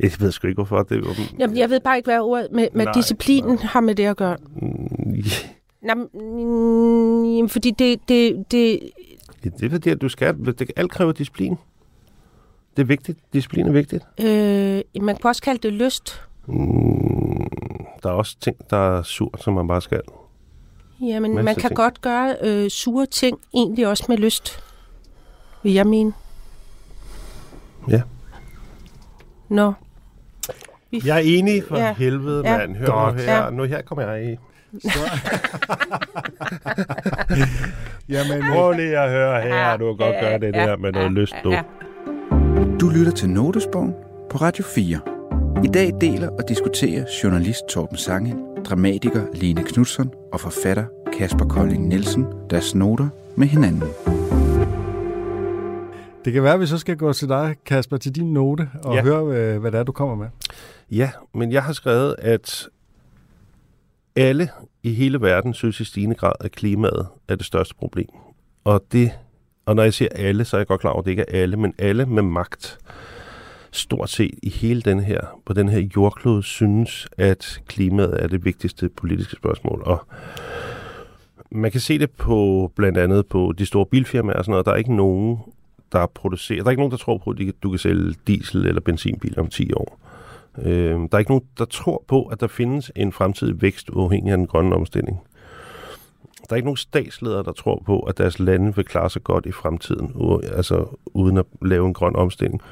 Jeg ved sgu ikke, hvorfor. Det er jo, Jamen, jeg ved bare ikke, hvad ordet med, med nej, disciplinen nej. har med det at gøre. Mm, yeah. Nej, mm, fordi det... det, det Ja, det er fordi, at du skal... Det, alt kræver disciplin. Det er vigtigt. Disciplin er vigtigt. Øh, man kan også kalde det lyst. Mm, der er også ting, der er surt, som man bare skal. Ja, men man kan ting. godt gøre øh, sure ting egentlig også med lyst, vil jeg mene. Ja. Nå. Vi jeg er enig for ja. helvede, ja. mand. Hør godt. nu her. Ja. Nu her kommer jeg i. Jamen, prøv lige at høre her. Ja. Du kan godt ja, gøre det ja, der med noget ja, lyst, du. Ja. Du lytter til Notesbogen på Radio 4. I dag deler og diskuterer journalist Torben Sange dramatiker Lene Knudsen og forfatter Kasper Kolding Nielsen deres noter med hinanden. Det kan være, at vi så skal gå til dig, Kasper, til din note og ja. høre, hvad det er, du kommer med. Ja, men jeg har skrevet, at alle i hele verden synes i stigende grad, at klimaet er det største problem. Og det og når jeg siger alle, så er jeg godt klar over, at det ikke er alle, men alle med magt stort set i hele den her, på den her jordklode synes, at klimaet er det vigtigste politiske spørgsmål. Og man kan se det på blandt andet på de store bilfirmaer og sådan noget. Der er ikke nogen, der producerer, der er ikke nogen, der tror på, at du kan sælge diesel- eller benzinbiler om 10 år. Øh, der er ikke nogen, der tror på, at der findes en fremtidig vækst uafhængig af den grønne omstilling. Der er ikke nogen statsledere, der tror på, at deres lande vil klare sig godt i fremtiden, altså uden at lave en grøn omstilling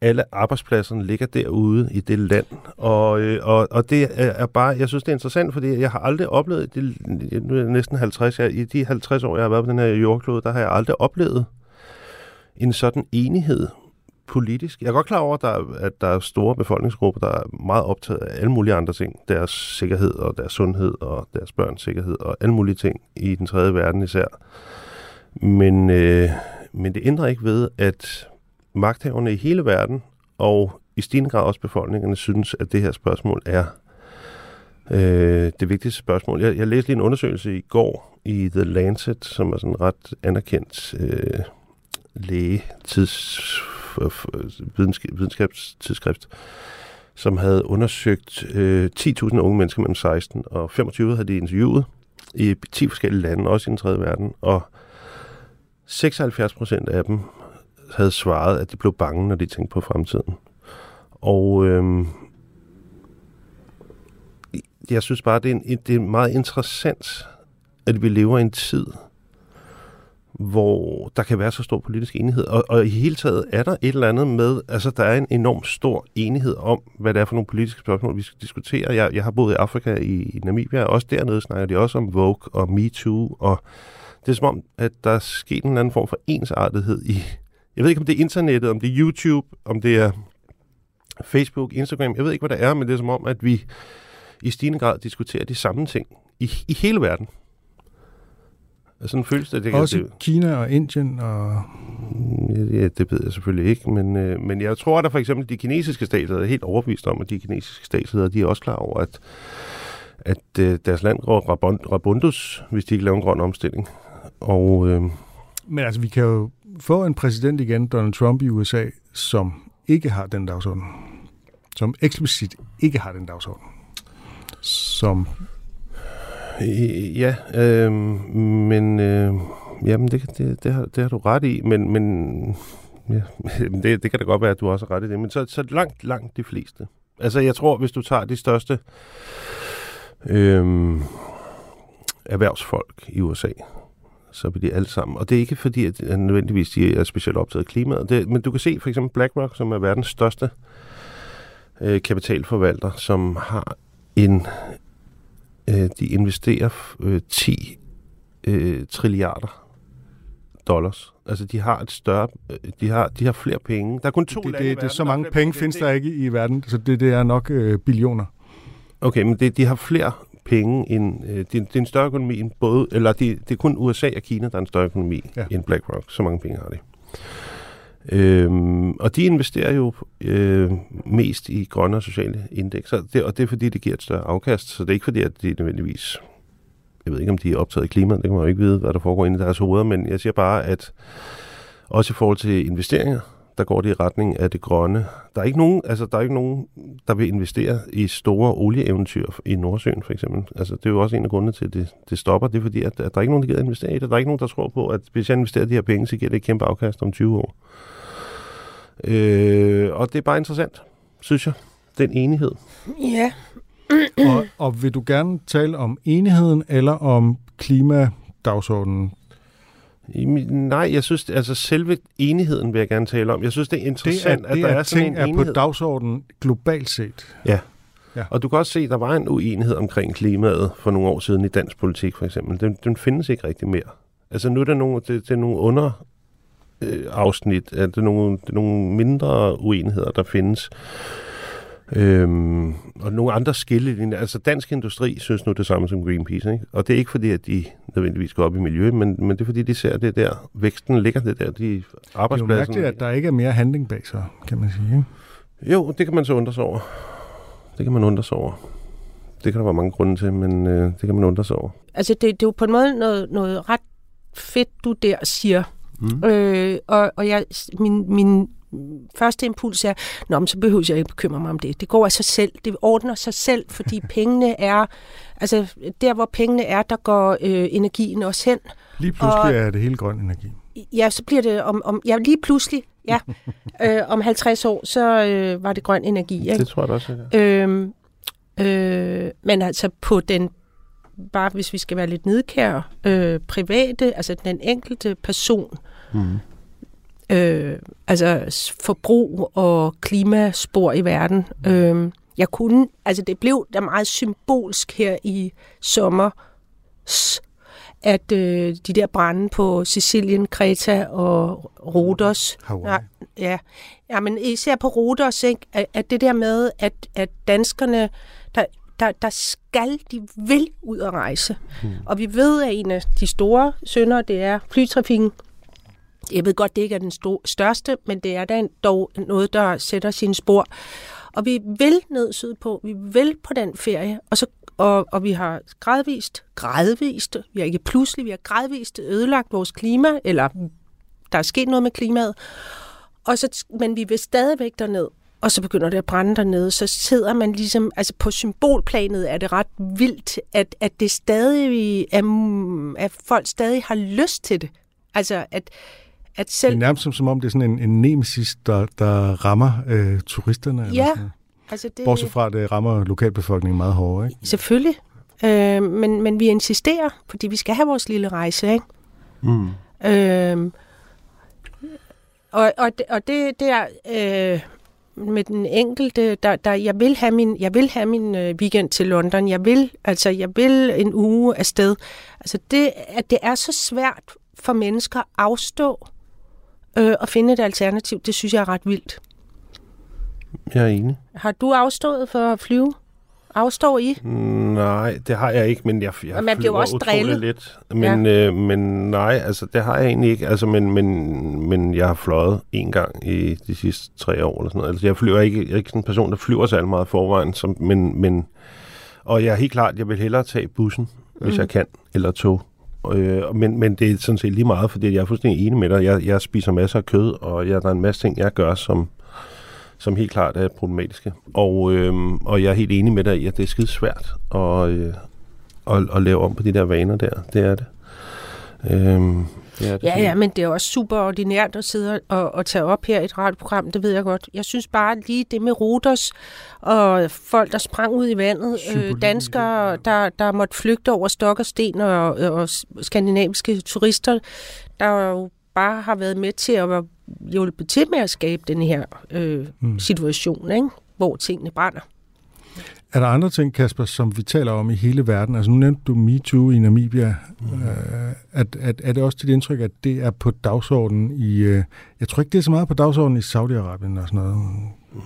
alle arbejdspladserne ligger derude i det land. Og, øh, og, og det er bare, jeg synes, det er interessant, fordi jeg har aldrig oplevet, det, nu er jeg næsten 50, jeg, i de 50 år, jeg har været på den her jordklode, der har jeg aldrig oplevet en sådan enighed politisk. Jeg er godt klar over, at der, at der er store befolkningsgrupper, der er meget optaget af alle mulige andre ting. Deres sikkerhed og deres sundhed og deres børns sikkerhed og alle mulige ting i den tredje verden især. Men, øh, men det ændrer ikke ved, at magthaverne i hele verden, og i stigende grad også befolkningerne, synes, at det her spørgsmål er øh, det vigtigste spørgsmål. Jeg, jeg læste lige en undersøgelse i går i The Lancet, som er sådan en ret anerkendt øh, læge øh, tids, videnskabstidsskrift, som havde undersøgt øh, 10.000 unge mennesker mellem 16 og 25 havde de interviewet i 10 forskellige lande, også i den tredje verden, og 76 procent af dem havde svaret, at de blev bange, når de tænkte på fremtiden. Og øhm, jeg synes bare, det er, en, det er meget interessant, at vi lever i en tid, hvor der kan være så stor politisk enighed. Og, og i hele taget er der et eller andet med, altså der er en enorm stor enighed om, hvad det er for nogle politiske spørgsmål, vi skal diskutere. Jeg, jeg har boet i Afrika i, i Namibia, og også dernede snakker de også om Vogue og MeToo, og det er som om, at der er sket en eller anden form for ensartethed i, jeg ved ikke, om det er internettet, om det er YouTube, om det er Facebook, Instagram, jeg ved ikke, hvad det er, men det er som om, at vi i stigende grad diskuterer de samme ting i, i hele verden. Sådan føles det. det Også det, Kina og Indien og... Ja, det ved jeg selvfølgelig ikke, men, øh, men jeg tror, at der for eksempel de kinesiske stater er helt overbevist om, at de kinesiske stater de er også klar over, at, at øh, deres land går rabundus, hvis de ikke laver en grøn omstilling. Og, øh, men altså, vi kan jo få en præsident igen, Donald Trump i USA, som ikke har den dagsorden. Som eksplicit ikke har den dagsorden. Som... Ja, øh, men... Øh, jamen, det, det, det, har, det har du ret i, men... men ja, det, det kan da godt være, at du også har ret i det, men så, så langt, langt de fleste. Altså, jeg tror, hvis du tager de største øh, erhvervsfolk i USA, så vil de alle sammen. Og det er ikke fordi, at nødvendigvis de er specielt optaget af klimaet. Det, men du kan se for eksempel BlackRock, som er verdens største øh, kapitalforvalter, som har en... Øh, de investerer øh, 10 øh, trilliarder dollars. Altså, de har et større... Øh, de har, de har flere penge. Der er kun to det, lande det, det, Så mange penge findes der ikke i verden, så det, det er nok øh, billioner. Okay, men det, de har flere penge end... Øh, det, det er en større økonomi end både... Eller det, det er kun USA og Kina, der er en større økonomi ja. end BlackRock. Så mange penge har de. Øhm, og de investerer jo øh, mest i grønne og sociale indekser, det, og det er fordi, det giver et større afkast, så det er ikke fordi, at de nødvendigvis, jeg ved ikke, om de er optaget i klimaet, det kan man jo ikke vide, hvad der foregår inde i deres hoveder, men jeg siger bare, at også i forhold til investeringer, der går det i retning af det grønne. Der er ikke nogen, altså, der, er ikke nogen, der vil investere i store olieeventyr i Nordsøen, for eksempel. Altså, det er jo også en af grundene til, at det, det stopper. Det er fordi, at, at der er ikke nogen, der gider investere i det. Der er ikke nogen, der tror på, at hvis jeg investerer de her penge, så giver det et kæmpe afkast om 20 år. Øh, og det er bare interessant, synes jeg. Den enighed. Ja. og, og vil du gerne tale om enigheden eller om klimadagsordenen? Nej, jeg synes, altså selve enigheden vil jeg gerne tale om. Jeg synes, det er interessant, det er, det at der er, er sådan ting en enighed. er på dagsordenen globalt set. Ja. Ja. Og du kan også se, at der var en uenighed omkring klimaet for nogle år siden i dansk politik, for eksempel. Den, den findes ikke rigtig mere. Altså nu er der nogle, det, det er nogle under øh, afsnit, at det er nogle, det er nogle mindre uenigheder, der findes. Øhm, og nogle andre skillelinjer. Altså dansk industri synes nu det samme som Greenpeace. Ikke? Og det er ikke fordi, at de nødvendigvis går op i miljø, men, men det er fordi, de ser det der, væksten ligger det der, de arbejdspladser. Det er jo mærkeligt, at der ikke er mere handling bag sig, kan man sige. Ikke? Jo, det kan man så undre sig over. Det kan man undre sig over. Det kan der være mange grunde til, men øh, det kan man undre sig over. Altså, det, det er jo på en måde noget, noget ret fedt, du der siger. Mm. Øh, og og jeg, min, min første impuls er, Nå, men så behøver jeg ikke bekymre mig om det. Det går af sig selv. Det ordner sig selv, fordi pengene er... Altså, der hvor pengene er, der går øh, energien også hen. Lige pludselig og, er det hele grøn energi. Ja, så bliver det om... om ja, lige pludselig, ja. øh, om 50 år, så øh, var det grøn energi. Ikke? Det tror jeg også, ja. Øhm, øh, men altså på den bare hvis vi skal være lidt nedkære, øh, private, altså den enkelte person, mm øh, altså forbrug og klimaspor i verden. Øh, jeg kunne, altså det blev da meget symbolsk her i sommer, at øh, de der brænde på Sicilien, Kreta og Rhodos, Hawaii. Ja, ja. ja, men især på Rhodos, ikke? At, at det der med, at, at danskerne, der, der, der skal, de vil ud og rejse. Mm. Og vi ved, at en af de store sønder, det er flytrafikken. Jeg ved godt, det ikke er den største, men det er da dog noget, der sætter sine spor. Og vi vil ned sydpå, vi vil på den ferie, og, så, og, og vi har gradvist, gradvist, vi har ikke pludselig, vi har gradvist ødelagt vores klima, eller der er sket noget med klimaet, og så, men vi vil stadigvæk derned, og så begynder det at brænde dernede, så sidder man ligesom, altså på symbolplanet er det ret vildt, at, at det stadig er, at folk stadig har lyst til det. Altså, at, at Det selv... Mm. er nærmest som, som om det er sådan en, en nemesis, der, der rammer øh, turisterne. eller Ja, sådan. Altså det, Bortset fra, at det rammer lokalbefolkningen meget hårdere. Ikke? Selvfølgelig. Øh, men, men vi insisterer, fordi vi skal have vores lille rejse, ikke? Mm. Øh, og, og, det, og det der øh, med den enkelte, der, der jeg vil have min, jeg vil have min øh, weekend til London. Jeg vil, altså jeg vil en uge afsted. Altså det, at det er så svært for mennesker at afstå øh, og finde et alternativ, det synes jeg er ret vildt. Jeg er enig. Har du afstået for at flyve? Afstår I? Nej, det har jeg ikke, men jeg, jeg Og man bliver også drillet. lidt. Men, ja. øh, men nej, altså det har jeg egentlig ikke. Altså, men, men, men jeg har fløjet en gang i de sidste tre år eller sådan noget. Altså jeg flyver ikke, jeg er ikke sådan en person, der flyver særlig meget forvejen, som, men, men, og jeg er helt klart, jeg vil hellere tage bussen, mm. hvis jeg kan, eller tog. Øh, men, men det er sådan set lige meget, fordi jeg er fuldstændig enig med dig. Jeg, jeg spiser masser af kød, og jeg, der er en masse ting, jeg gør, som, som helt klart er problematiske. Og, øh, og jeg er helt enig med dig i, at det er skide svært at, øh, at, at lave om på de der vaner der. Det er det. Øhm, er det Ja, ja, men det er også super ordinært at sidde og, og tage op her i et radioprogram, det ved jeg godt. Jeg synes bare lige det med Rodos og folk, der sprang ud i vandet, øh, danskere, der, der måtte flygte over stok og sten, og, og skandinaviske turister, der jo bare har været med til at være hjulpet til med at skabe den her øh, Mm. situation, ikke? hvor tingene brænder. Er der andre ting, Kasper, som vi taler om i hele verden? Altså nu nævnte du MeToo i Namibia. Mm. Øh, at, at, er det også dit indtryk, at det er på dagsordenen i... Øh, jeg tror ikke, det er så meget på dagsordenen i Saudi-Arabien og sådan noget.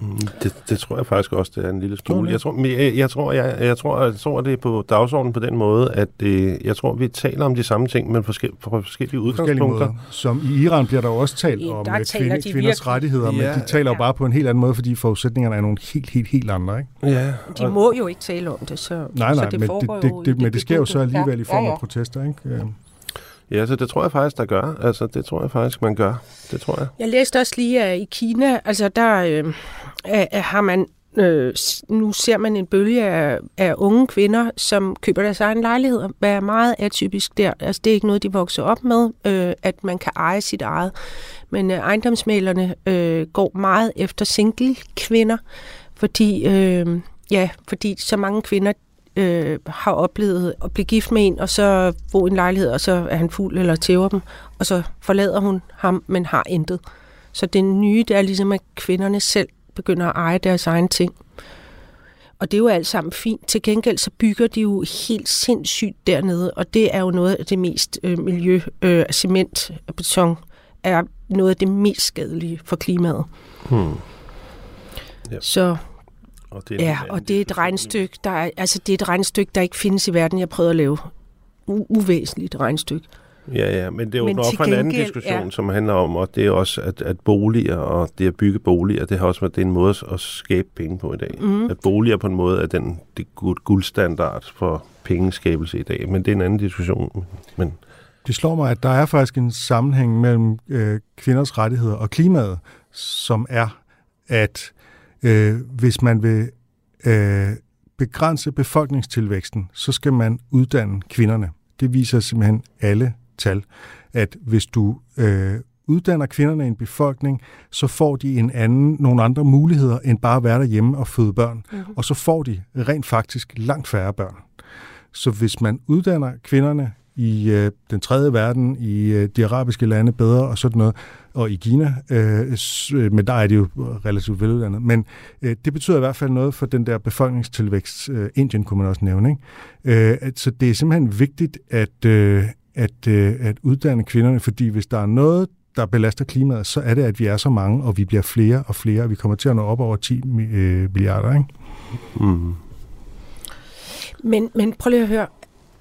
Mm, Det, det tror jeg faktisk også, det er en lille smule. det? Jeg tror, jeg, jeg, tror, jeg, jeg, tror, jeg tror, det er på dagsordenen på den måde, at øh, jeg tror, vi taler om de samme ting, men forskel, fra forskellige Forskellige udgangspunkter. måder. Som i Iran bliver der jo også talt Ja, om der øh, kvinde, de kvinders virkelig. rettigheder, men Ja, de taler jo ja. bare på en helt anden måde, fordi forudsætningerne er nogle helt, helt, helt andre. Ikke? Ja, De må jo ikke tale om det, så, Nej, så nej, det men foregår det, det, jo det, i men det sker jo så alligevel i form ja, ja. af protester. Ikke? Øh, ja, så det tror jeg faktisk, der gør. Altså, det tror jeg faktisk, man gør. Det tror jeg. Jeg læste også lige, at i Kina, altså der øh, er, har man, øh, nu ser man en bølge af, af unge kvinder, som køber deres egen lejlighed, hvad er meget atypisk der. Altså det er ikke noget, de vokser op med, øh, at man kan eje sit eget. Men øh, ejendomsmalerne øh, går meget efter single kvinder, fordi, øh, ja, fordi så mange kvinder øh, har oplevet at blive gift med en, og så bo i en lejlighed, og så er han fuld eller tæver dem, og så forlader hun ham, men har intet. Så det nye, det er ligesom, at kvinderne selv begynder at eje deres egen ting. Og det er jo alt sammen fint. Til gengæld så bygger de jo helt sindssygt dernede, og det er jo noget af det mest øh, miljø, øh, cement og beton, er noget af det mest skadelige for klimaet. Hmm. Ja. Så Og det er Ja, og det er et regnstykke, der er, altså det er et regnstykke, der ikke findes i verden. Jeg prøvede at lave u- uvæsentligt regnstykke. Ja, ja, men det åbner op til for en anden diskussion, ja. som handler om, og det er også, at, at boliger og det at bygge boliger, det har også været det er en måde at skabe penge på i dag. Mm. At boliger på en måde er den det guld, guldstandard for pengeskabelse i dag, men det er en anden diskussion. Men Det slår mig, at der er faktisk en sammenhæng mellem øh, kvinders rettigheder og klimaet, som er, at øh, hvis man vil øh, begrænse befolkningstilvæksten, så skal man uddanne kvinderne. Det viser simpelthen alle tal, at hvis du øh, uddanner kvinderne i en befolkning, så får de en anden, nogle andre muligheder end bare at være derhjemme og føde børn. Mhm. Og så får de rent faktisk langt færre børn. Så hvis man uddanner kvinderne i øh, den tredje verden, i øh, de arabiske lande bedre og sådan noget, og i Kina, øh, øh, men der er de jo relativt veluddannet. Men øh, det betyder i hvert fald noget for den der befolkningstilvækst. Øh, Indien kunne man også nævne. Ikke? Øh, så det er simpelthen vigtigt at, øh, at, øh, at uddanne kvinderne, fordi hvis der er noget, der belaster klimaet, så er det, at vi er så mange, og vi bliver flere og flere, og vi kommer til at nå op over 10 mi- øh, milliarder. Ikke? Mm. Men, men prøv lige at høre.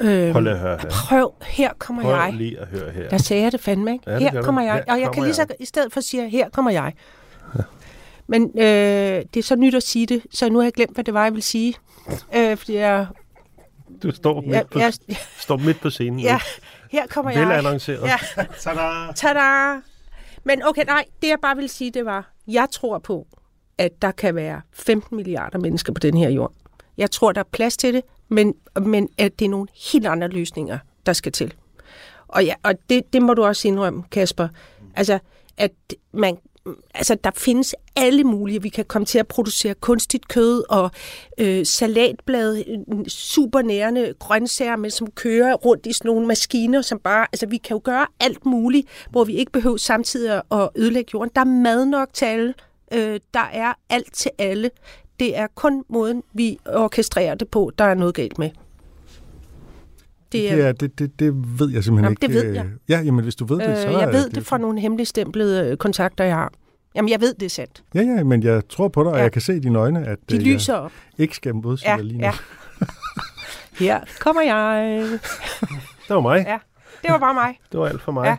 Øh, Prøv lige at høre her. Prøv, her kommer Prøv jeg. lige at høre her. Der sagde jeg det fandme, ikke? Ja, det her gør du. kommer jeg. Her og jeg kan kommer lige så, jeg. i stedet for sige, her kommer jeg. Ja. Men øh, det er så nyt at sige det, så nu har jeg glemt, hvad det var, jeg ville sige. Øh, fordi jeg, Du står midt, jeg, på, jeg, står midt på scenen. ja, her kommer Vel jeg. annonceret. Ja. Tada! Tada! Men okay, nej, det jeg bare vil sige, det var, jeg tror på, at der kan være 15 milliarder mennesker på den her jord. Jeg tror, der er plads til det, men, men at det er nogle helt andre løsninger, der skal til. Og, ja, og det, det må du også indrømme, Kasper. Altså, at man, altså, der findes alle mulige. Vi kan komme til at producere kunstigt kød og øh, salatblad, øh, supernærende super nærende grøntsager, men som kører rundt i sådan nogle maskiner, som bare... Altså, vi kan jo gøre alt muligt, hvor vi ikke behøver samtidig at ødelægge jorden. Der er mad nok til alle. Øh, der er alt til alle. Det er kun måden, vi orkestrerer det på, der er noget galt med. Det er, Ja, det, det, det ved jeg simpelthen Jamen, ikke. det ved jeg. Øh, Ja, jamen hvis du ved det, så øh, jeg ved det fra nogle hemmeligstemplede øh, kontakter, jeg har. Jamen, jeg ved, det er sandt. Ja, ja, men jeg tror på dig, og Ja. jeg kan se i dine øjne, at De øh, lyser op. jeg ikke skal modsige Ja, dig lige nu. ja. Her kommer jeg. Det var mig. Ja, det var bare mig. Det var alt for mig. Ja.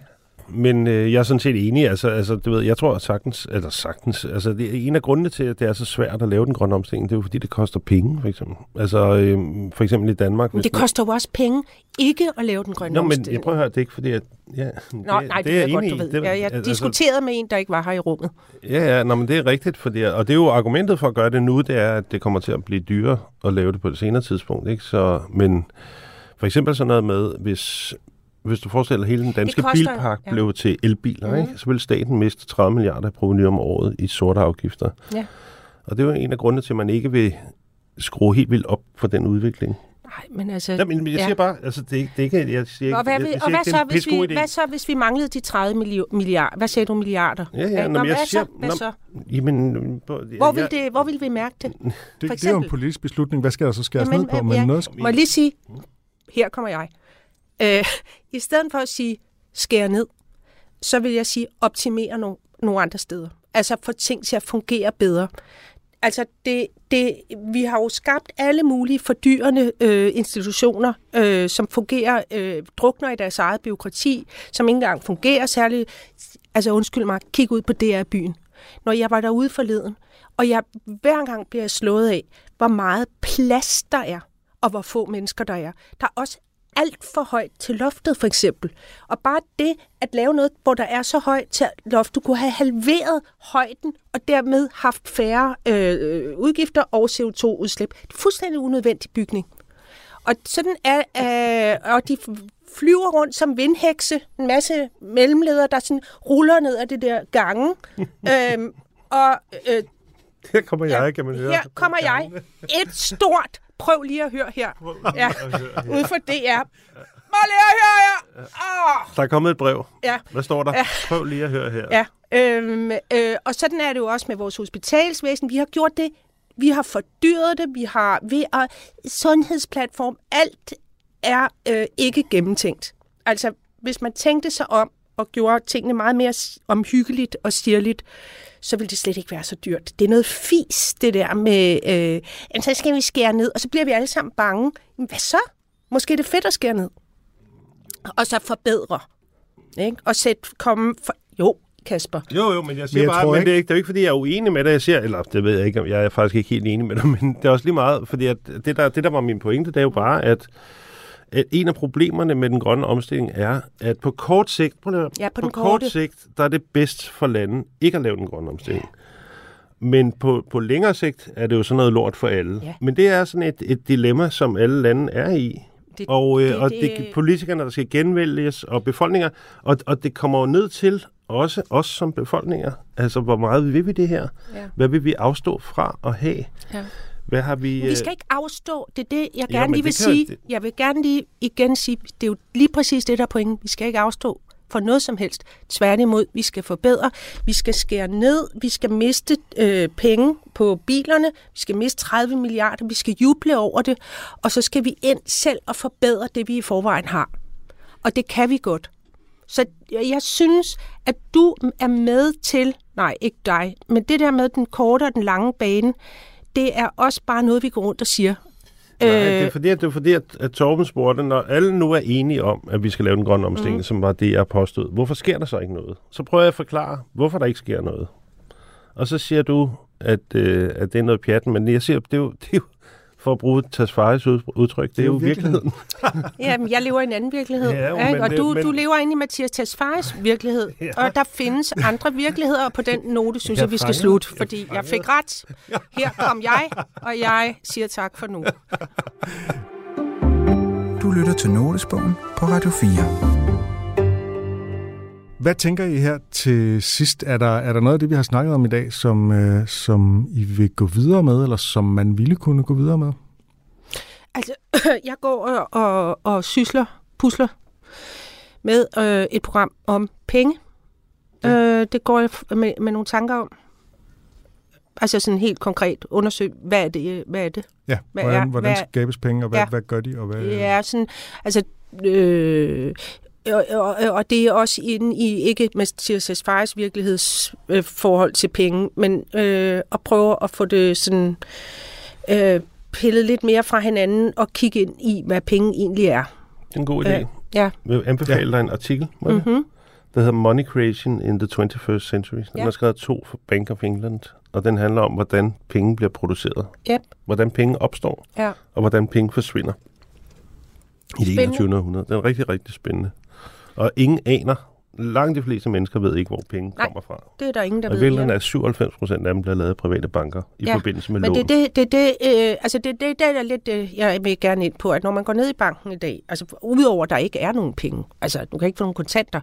Men øh, jeg er sådan set enig. Altså, altså, du ved, jeg tror sagtens, eller sagtens, altså det en af grundene til, at det er så svært at lave den grønne omstilling, det er jo fordi, det koster penge, for eksempel. Altså, øh, for eksempel i Danmark. Men det man- koster jo også penge ikke at lave den grønne Nå, men omstilling. jeg prøver at høre, det er ikke fordi, at... Ja, Nå, nej, det, det er jeg godt, du ved. Det, jeg, jeg altså, diskuterede med en, der ikke var her i rummet. Ja, ja, nå, men det er rigtigt, fordi, og det er jo argumentet for at gøre det nu, det er, at det kommer til at blive dyrere at lave det på et senere tidspunkt, ikke? Så, men for eksempel sådan noget med, hvis, hvis du forestiller, at hele den danske koster- bilpark ja. ja. blev til elbiler, Mhm. mm. ikke? så vil staten miste 30 milliarder i proveny om året i sorte afgifter. Ja. Og det er jo en af grundene til, at man ikke vil skrue helt vildt op for den udvikling. Nej, men altså... Ja, men jeg ja. siger bare, altså det, er ikke- det er ikke, jeg siger, og hvad, jeg, jeg og siger hvad, ikke, det så, er hvis vi, idé. hvad så, hvis vi manglede de 30 milliarder? Hvad sagde du, milliarder? Ja, ja, nå, Nå, men jeg hvad siger, så? Hvad nå, så? Jamen, Hvor vil, det, hvor vil vi mærke det? Det, det er jo en eksempel. politisk beslutning. Hvad skal der så skæres Jamen, ned på? øh, Men ja. noget, Må jeg lige sige, her kommer jeg. Øh, I stedet for at sige, skære ned, så vil jeg sige, optimere nogle, nogle andre steder. Altså få ting til at fungere bedre. Altså, det, det, vi har jo skabt alle mulige fordyrende øh, institutioner, øh, som fungerer, øh, drukner i deres eget byråkrati, som ikke engang fungerer særligt. Altså, undskyld mig, kig ud på DR-byen. Når jeg var derude forleden, og jeg hver gang bliver jeg slået af, hvor meget plads der er, og hvor få mennesker der er. Der er også alt for højt til loftet, for eksempel. Og bare det at lave noget, hvor der er så højt til loft, du kunne have halveret højden, og dermed haft færre øh, udgifter og CO2-udslip. Det er fuldstændig unødvendig bygning. Og sådan er, øh, og de flyver rundt som vindhekse, en masse mellemledere, der sådan ruller ned ad det der gange. øhm, og øh, Her kommer jeg, kan man høre. her kommer jeg. Et stort, prøv lige at høre her. Ja, ude for DR. Må lige at høre her. Oh. Der er kommet et brev. Ja. Hvad står der? Ja. Prøv lige at høre her. Ja, øhm, øh, og sådan er det jo også med vores hospitalsvæsen. Vi har gjort det, vi har fordyret det, vi har ved at sundhedsplatform, alt er øh, ikke gennemtænkt. Altså, hvis man tænkte sig om og gjorde tingene meget mere omhyggeligt og stirligt, så ville det slet ikke være så dyrt. Det er noget fis, det der med, øh, "Jamen, så skal vi skære ned, og så bliver vi alle sammen bange. Men hvad så? Måske er det fedt at skære ned. Og så forbedre. Ikke? Og sætte komme for... Jo, Kasper. Jo, jo, men jeg siger jeg men bare, tror men det er, ikke, det er ikke, fordi jeg er uenig med det, jeg siger, eller det ved jeg ikke, om jeg er faktisk ikke helt enig med dig, men det er også lige meget, fordi at det, der, det, der var min pointe, det er jo bare, at, at en af problemerne med den grønne omstilling er, at på kort sigt, prøv at Ja, på den kort korte. sigt, der er det bedst for landet ikke at lave den grønne omstilling. Men på, på længere sigt er det jo sådan noget lort for alle. Ja. Men det er sådan et, et dilemma, som alle lande er i. Det- og, øh, det- og det- det, politikerne, der skal genvælges, og befolkninger, og, og det kommer jo ned til også os som befolkninger. Altså, hvor meget vil vi det her? Ja. Hvad vil vi afstå fra at have? Ja. Hvad har vi... Vi øh, skal ikke afstå. Det er det, jeg Jo, gerne men lige vil kan jo- sige. Jeg vil gerne lige igen sige, det er jo lige præcis det, der er pointen. Vi skal ikke afstå for noget som helst. Tværtimod, vi skal forbedre, vi skal skære ned, vi skal miste øh, penge på bilerne, vi skal miste 30 milliarder, vi skal juble over det, og så skal vi ind selv og forbedre det, vi i forvejen har. Og det kan vi godt. Så jeg jeg synes, at du er med til, nej, ikke dig, men det der med den korte og den lange bane, det er også bare noget, vi går rundt og siger. Nej, det er fordi, at, det er fordi at, at Torben spurgte, når alle nu er enige om, at vi skal lave den grønne omstilling, mm. som var det, jeg påstod, hvorfor sker der så ikke noget? Så prøver jeg at forklare, hvorfor der ikke sker noget. Og så siger du, at, øh, at det er noget pjat, men jeg siger, det er jo, det er jo for at bruge Tasfaris udtryk, det er jo virkeligheden. Jamen, jeg lever i en anden virkelighed, Ja, jo, ikke? men og det- du, men- du lever inde i Mathias Tesfayes virkelighed. ja. Og der findes andre virkeligheder, og på den note synes jeg, Jeg vi skal slutte, jeg fordi jeg fanger- fik ret. Her kom jeg, og jeg siger tak for nu. Du lytter til Notesbogen på Radio 4. Hvad tænker I her til sidst? Er der, er der noget af det, vi har snakket om i dag, som, øh, som I vil gå videre med, eller som man ville kunne gå videre med? Altså, jeg går og, og, og sysler, pusler med øh, et program om penge. Øh, det går jeg med, med nogle tanker om. Altså sådan helt konkret undersøge, hvad er det? Hvad er det? Ja, Hvad hvordan, er- hvordan skabes penge, og hvad, Ja. hvad gør de? Og hvad, Ja, sådan, altså, øh, og, og, og det er også inde i, ikke Mathias Tesfayes virkelighedsforhold øh, forhold til penge, men øh, at prøve at få det sådan øh, pillet lidt mere fra hinanden og kigge ind i, hvad penge egentlig er. Det er en god idé. Ja. Ja. Jeg vil anbefale dig en artikel, Maja, Mm-hmm. der hedder Money Creation in the 21st Century. Den Ja. er skrevet af to fra Bank of England, og den handler om, hvordan penge bliver produceret. Yep. Hvordan penge opstår, Ja. og hvordan penge forsvinder i det Spændende. 21. århundrede. Den er rigtig, rigtig spændende. Og ingen aner, langt de fleste mennesker ved ikke, hvor penge Nej, kommer fra. Det er der ingen, der Og ved. virkeligheden ja. er 97 procent af dem bliver lavet af private banker i Ja, forbindelse med Men lån. det er det, det, det, øh, altså det, det, det er lidt, øh, jeg vil gerne ind på, at når man går ned i banken i dag, altså udover at der ikke er nogen penge, altså du kan ikke få nogen kontanter,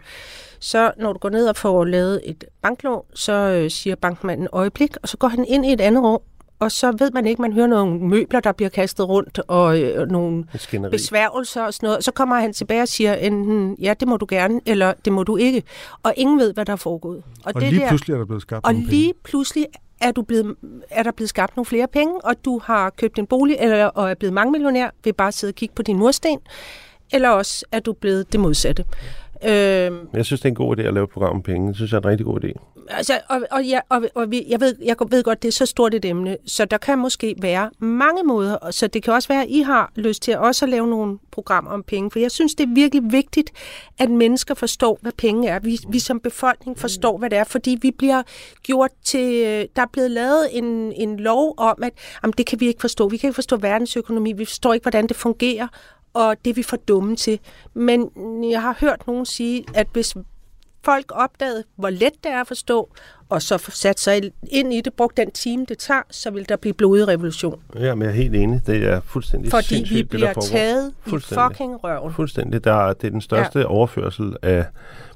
så når du går ned og får lavet et banklån, så øh, siger bankmanden øjeblik, og så går han ind i et andet rum, og så ved man ikke, man hører nogle møbler, der bliver kastet rundt, og øh, nogle Et skænderi. besværgelser og sådan noget. Så kommer han tilbage og siger enten, ja, det må du gerne, eller det må du ikke. Og ingen ved, hvad der er foregået. Og det lige der, pludselig er der blevet skabt og nogle lige pludselig er, du blevet, er der blevet skabt nogle flere penge, og du har købt en bolig, eller, og er blevet millionær ved bare at sidde og kigge på din mursten, eller også er du blevet det modsatte. Øhm, Jeg synes, det er en god idé at lave et program om penge. Det synes jeg er en rigtig god idé. altså, og, og, ja, og, og vi, jeg, ved, jeg ved godt, det er så stort et emne, så der kan måske være mange måder, så det kan også være, at I har lyst til også at lave nogle programmer om penge, for jeg synes, det er virkelig vigtigt, at mennesker forstår, hvad penge er. Vi, vi som befolkning forstår, hvad det er, fordi vi bliver gjort til, der er blevet lavet en, en lov om, at jamen, det kan vi ikke forstå. Vi kan ikke forstå verdensøkonomi, vi forstår ikke, hvordan det fungerer, og det er vi for dumme til. Men jeg har hørt nogen sige, at hvis folk opdagede, hvor let det er at forstå, og så sat sig ind i det, brugt den time, det tager, så vil der blive blodig revolution. Ja, men jeg er helt enig. Det er fuldstændig Fordi sindssygt, vi det, bliver foregår. taget i fucking røven. Fuldstændig. Der er, det er den største ja. overførsel af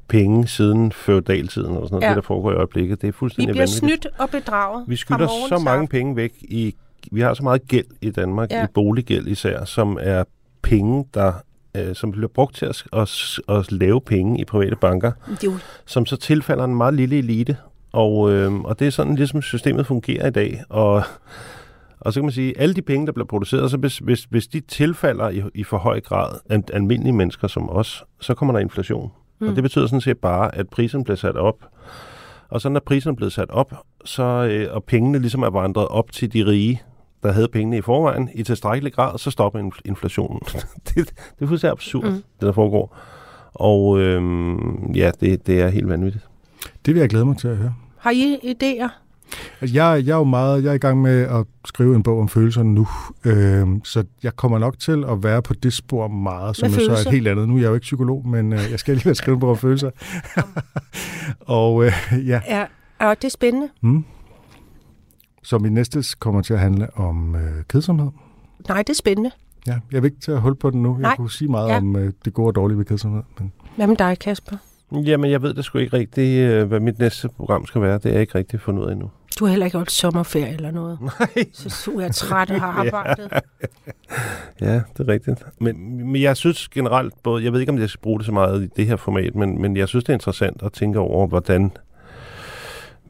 penge siden feudaltiden og sådan noget, Ja. det der foregår i øjeblikket. Det er Vi fuldstændig bliver vanvittigt. snydt og bedraget. Vi skylder så mange penge væk i... Vi har så meget gæld i Danmark, ja. i boliggæld især, som er penge, der øh, som bliver brugt til at, at, at lave penge i private banker, er jo som så tilfalder en meget lille elite. Og, øh, og det er sådan, ligesom systemet fungerer i dag. Og, og så kan man sige, alle de penge, der bliver produceret, så hvis, hvis, hvis de tilfalder i, i for høj grad an, almindelige mennesker som os, så kommer der inflation. Mm. Og det betyder sådan set bare, at prisen bliver sat op. Og så når prisen er blevet sat op, så, øh, og pengene ligesom er vandret op til de rige, der havde pengene i forvejen, i tilstrækkelig grad, så stopper infl- inflationen. det, det er fuldstændig absurd, mm. det der foregår. Og øhm, ja, det, det er helt vanvittigt. Det vil jeg glæde mig til at høre. Har I idéer? Altså, jeg, jeg er jo meget, jeg er i gang med at skrive en bog om følelser nu, øh, så jeg kommer nok til at være på det spor meget, som Hvad er så er et helt andet. Nu er jeg jo ikke psykolog, men øh, jeg skal alligevel skrive en bog om følelser. og øh, ja, Ja, og det er spændende. hmm. Så min næste kommer til at handle om øh, kedsomhed. Nej, det er spændende. Ja, jeg vil ikke til at holde på den nu. Jeg Nej. kunne sige meget Ja. ja. om øh, det gode og dårlige ved kedsomhed. Men Hvad med dig, Kasper? Jamen, jeg ved det sgu ikke rigtigt, øh, hvad mit næste program skal være. Det er jeg ikke rigtig fundet ud af endnu. Du har heller ikke holdt sommerferie eller noget. Nej. Så du er træt og har arbejdet. Ja, det er rigtigt. Men, men jeg synes generelt, både, jeg ved ikke, om jeg skal bruge det så meget i det her format, men, men jeg synes, det er interessant at tænke over, hvordan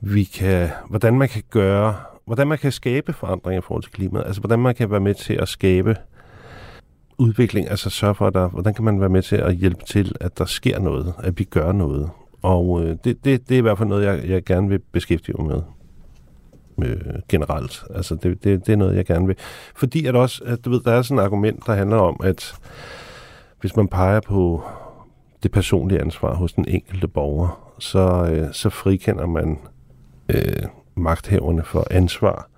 vi kan, hvordan man kan gøre, hvordan man kan skabe forandring i forhold til klimaet. Altså, hvordan man kan være med til at skabe udvikling, altså sørge for, at der, hvordan kan man være med til at hjælpe til, at der sker noget, at vi gør noget. Og øh, det, det, det er i hvert fald noget, jeg, jeg gerne vil beskæftige mig med øh, generelt. Altså det, det, det er noget, jeg gerne vil. Fordi at også, at du ved, der er sådan et argument, der handler om, at hvis man peger på det personlige ansvar hos den enkelte borger, så, øh, så frikender man øh, magthaverne for ansvar.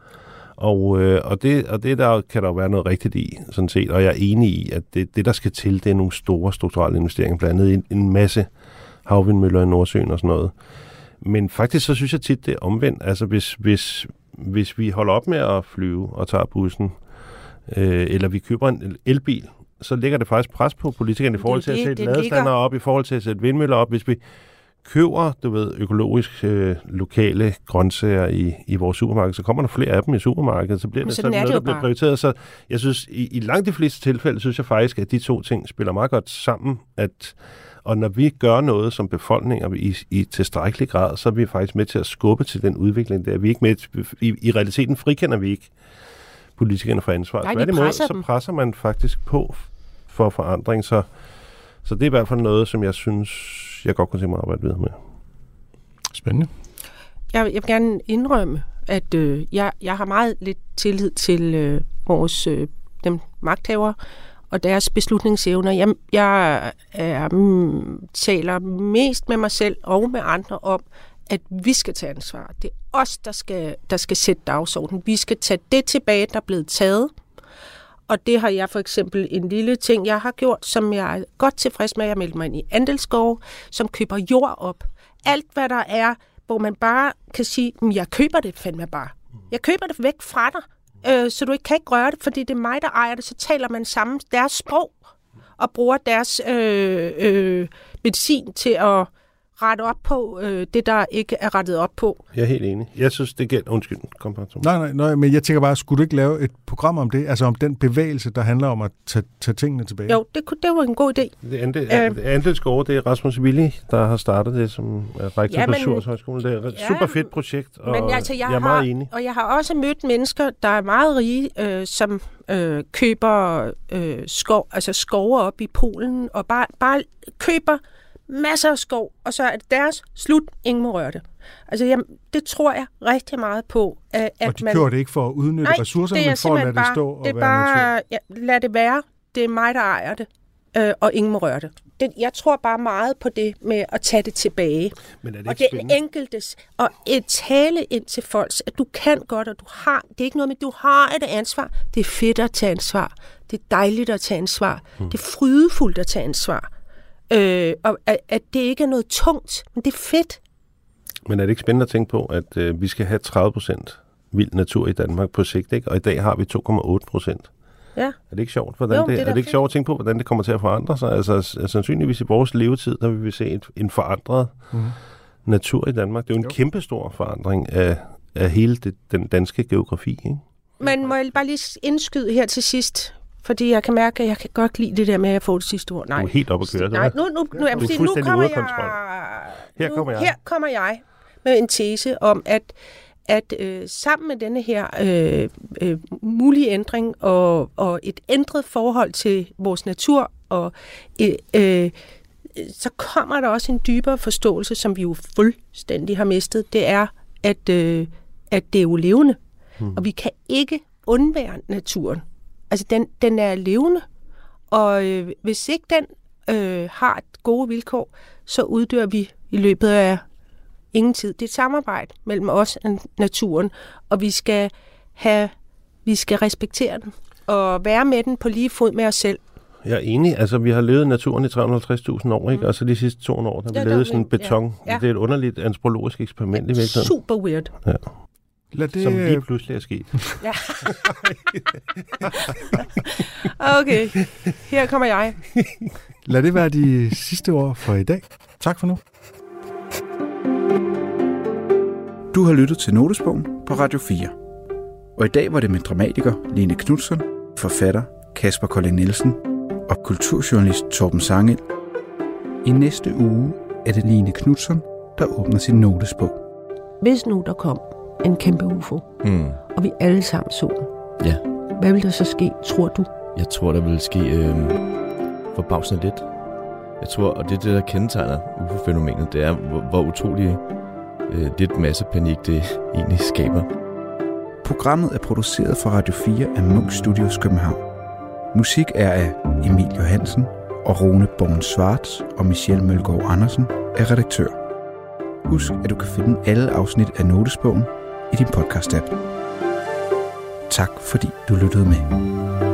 Og, øh, og, det, og det der kan der jo være noget rigtigt i, sådan set. Og jeg er enig i, at det, det der skal til, det er nogle store strukturelle investeringer, blandt andet en, en masse havvindmøller i Nordsøen og sådan noget. Men faktisk så synes jeg tit, det er omvendt. Altså hvis, hvis, hvis vi holder op med at flyve og tager bussen, øh, eller vi køber en elbil, så ligger det faktisk pres på politikerne i forhold til at det, sætte det ladestander ligger- op, i forhold til at sætte vindmøller op. Hvis vi køber, du ved, økologisk øh, lokale grøntsager i, i vores supermarked, så kommer der flere af dem i supermarkedet, så bliver det sådan noget, det der bliver prioriteret. Så jeg synes, i, i langt de fleste tilfælde, synes jeg faktisk, at de to ting spiller meget godt sammen, at og når vi gør noget som befolkning og i, i tilstrækkelig grad, så er vi faktisk med til at skubbe til den udvikling der. Vi ikke med, i, I realiteten frikender vi ikke politikerne for ansvar. Nej, Tværtimod, presser så dem. presser man faktisk på for forandring. Så, så det er i hvert fald noget, som jeg synes, jeg godt kunne tænke mig at arbejde videre med. Spændende. Jeg, jeg vil gerne indrømme, at øh, jeg, jeg har meget lidt tillid til øh, vores øh, dem magthavere og deres beslutningsevner. Jeg, jeg er, mm, taler mest med mig selv og med andre om, at vi skal tage ansvar. Det er os, der skal, der skal sætte dagsordenen. Vi skal tage det tilbage, der er blevet taget. Og det har jeg for eksempel en lille ting, jeg har gjort, som jeg er godt tilfreds med. Jeg meldte mig ind i Andelskov, som køber jord op. Alt, hvad der er, hvor man bare kan sige, jeg køber det fandme bare. Jeg køber det væk fra dig, øh, så du ikke kan ikke røre det, fordi det er mig, der ejer det. Så taler man sammen deres sprog og bruger deres øh, øh, medicin til at rette op på øh, det, der ikke er rettet op på. Jeg er helt enig. Jeg synes, det gælder... Undskyld, kom bare, Thomas. Nej, nej, nej, men jeg tænker bare, skulle du ikke lave et program om det? Altså om den bevægelse, der handler om at tage, tage tingene tilbage? Jo, det, kunne, det var en god idé. Det andel, Øh. øh, andelsgårde, det er Rasmus Willi, der har startet det som rektor Ja, på men- Surs Højskole. Det er et Ja, super fedt projekt, og Men altså, jeg, jeg er har, meget enig. Og jeg har også mødt mennesker, der er meget rige, øh, som øh, køber øh, skov, altså skove op i Polen, og bare, bare køber masser af skov, og så er det deres slut, ingen må røre det. Altså, jamen, det tror jeg rigtig meget på, at, og de man... kører det ikke for at udnytte Nej, ressourcerne, er men for at lade simpelthen det bare, stå og det er være bare, natur. ja, lad det være. Det er mig, der ejer det, øh, og ingen må røre det. det. Jeg tror bare meget på det med at tage det tilbage. Men er det Og ikke det spændende? enkeltes, og et tale ind til folks, at du kan godt, og du har, det er ikke noget med, du har et ansvar. Det er fedt at tage ansvar. Det er dejligt at tage ansvar. Hmm. Det er frydefuldt at tage ansvar. Øh, og at, at det ikke er noget tungt, men det er fedt. Men er det ikke spændende at tænke på, at øh, vi skal have 30 procent vild natur i Danmark på sigt, ikke? og i dag har vi 2,8 procent. Ja. Er det ikke sjovt, hvordan Jo, det, det er er det ikke fedt. sjovt at tænke på, hvordan det kommer til at forandre sig? Altså, sandsynligvis i vores levetid, der vil vi se et, en forandret Mhm. natur i Danmark. Det er jo en Jo. kæmpestor forandring af, af hele det, den danske geografi. Ikke? Men må jeg bare lige indskyde her til sidst, fordi jeg kan mærke, at jeg kan godt lide det der med at få det sidste ord. Nej, Du er helt oppe at køre. Nej, nu, nu, nu, er fordi nu kommer jeg, Her nu, kommer jeg. Her kommer jeg med en tese om, at, at øh, sammen med denne her øh, øh, mulige ændring og, og et ændret forhold til vores natur, og, øh, øh, så kommer der også en dybere forståelse, som vi jo fuldstændig har mistet. Det er, at, øh, at det er jo levende, Hmm. og vi kan ikke undvære naturen. Altså, den, den er levende, og øh, hvis ikke den øh, har gode vilkår, så uddør vi i løbet af ingen tid. Det er et samarbejde mellem os og naturen, og vi skal have, vi skal respektere den og være med den på lige fod med os selv. Jeg er enig. Altså, vi har levet naturen i 350.000 år, ikke? og så de sidste 200 år, der har vi Ja, ja, levet sådan en vi- ja. beton. Ja. Det er et underligt antropologisk eksperiment i virkeligheden, Super weird. Lad det, som lige pludselig er sket. Ja. okay, her kommer jeg. lad det være de sidste ord for i dag. Tak for nu. Du har lyttet til Notesbogen på Radio 4. Og i dag var det med dramatiker Lene Knudsen, forfatter Kasper Kolding Nielsen og kulturjournalist Torben Sangel. I næste uge er det Line Knudsen, der åbner sin notesbog. Hvis nu der kom en kæmpe UFO, Mm. og vi alle sammen så den, Ja, hvad ville der så ske, tror du? jeg tror, der vil ske øh, forbavsende lidt. Jeg tror, og det er det, der kendetegner UFO-fænomenet, det er, hvor, hvor utrolig øh, lidt masse panik det egentlig skaber. Programmet er produceret for Radio 4 af Munk Studios København. Musik er af Emil Johansen, og Rune Born Svarts og Michelle Mølgaard Andersen er redaktør. Husk, at du kan finde alle afsnit af Notesbogen i din podcast-app. Tak fordi du lyttede med.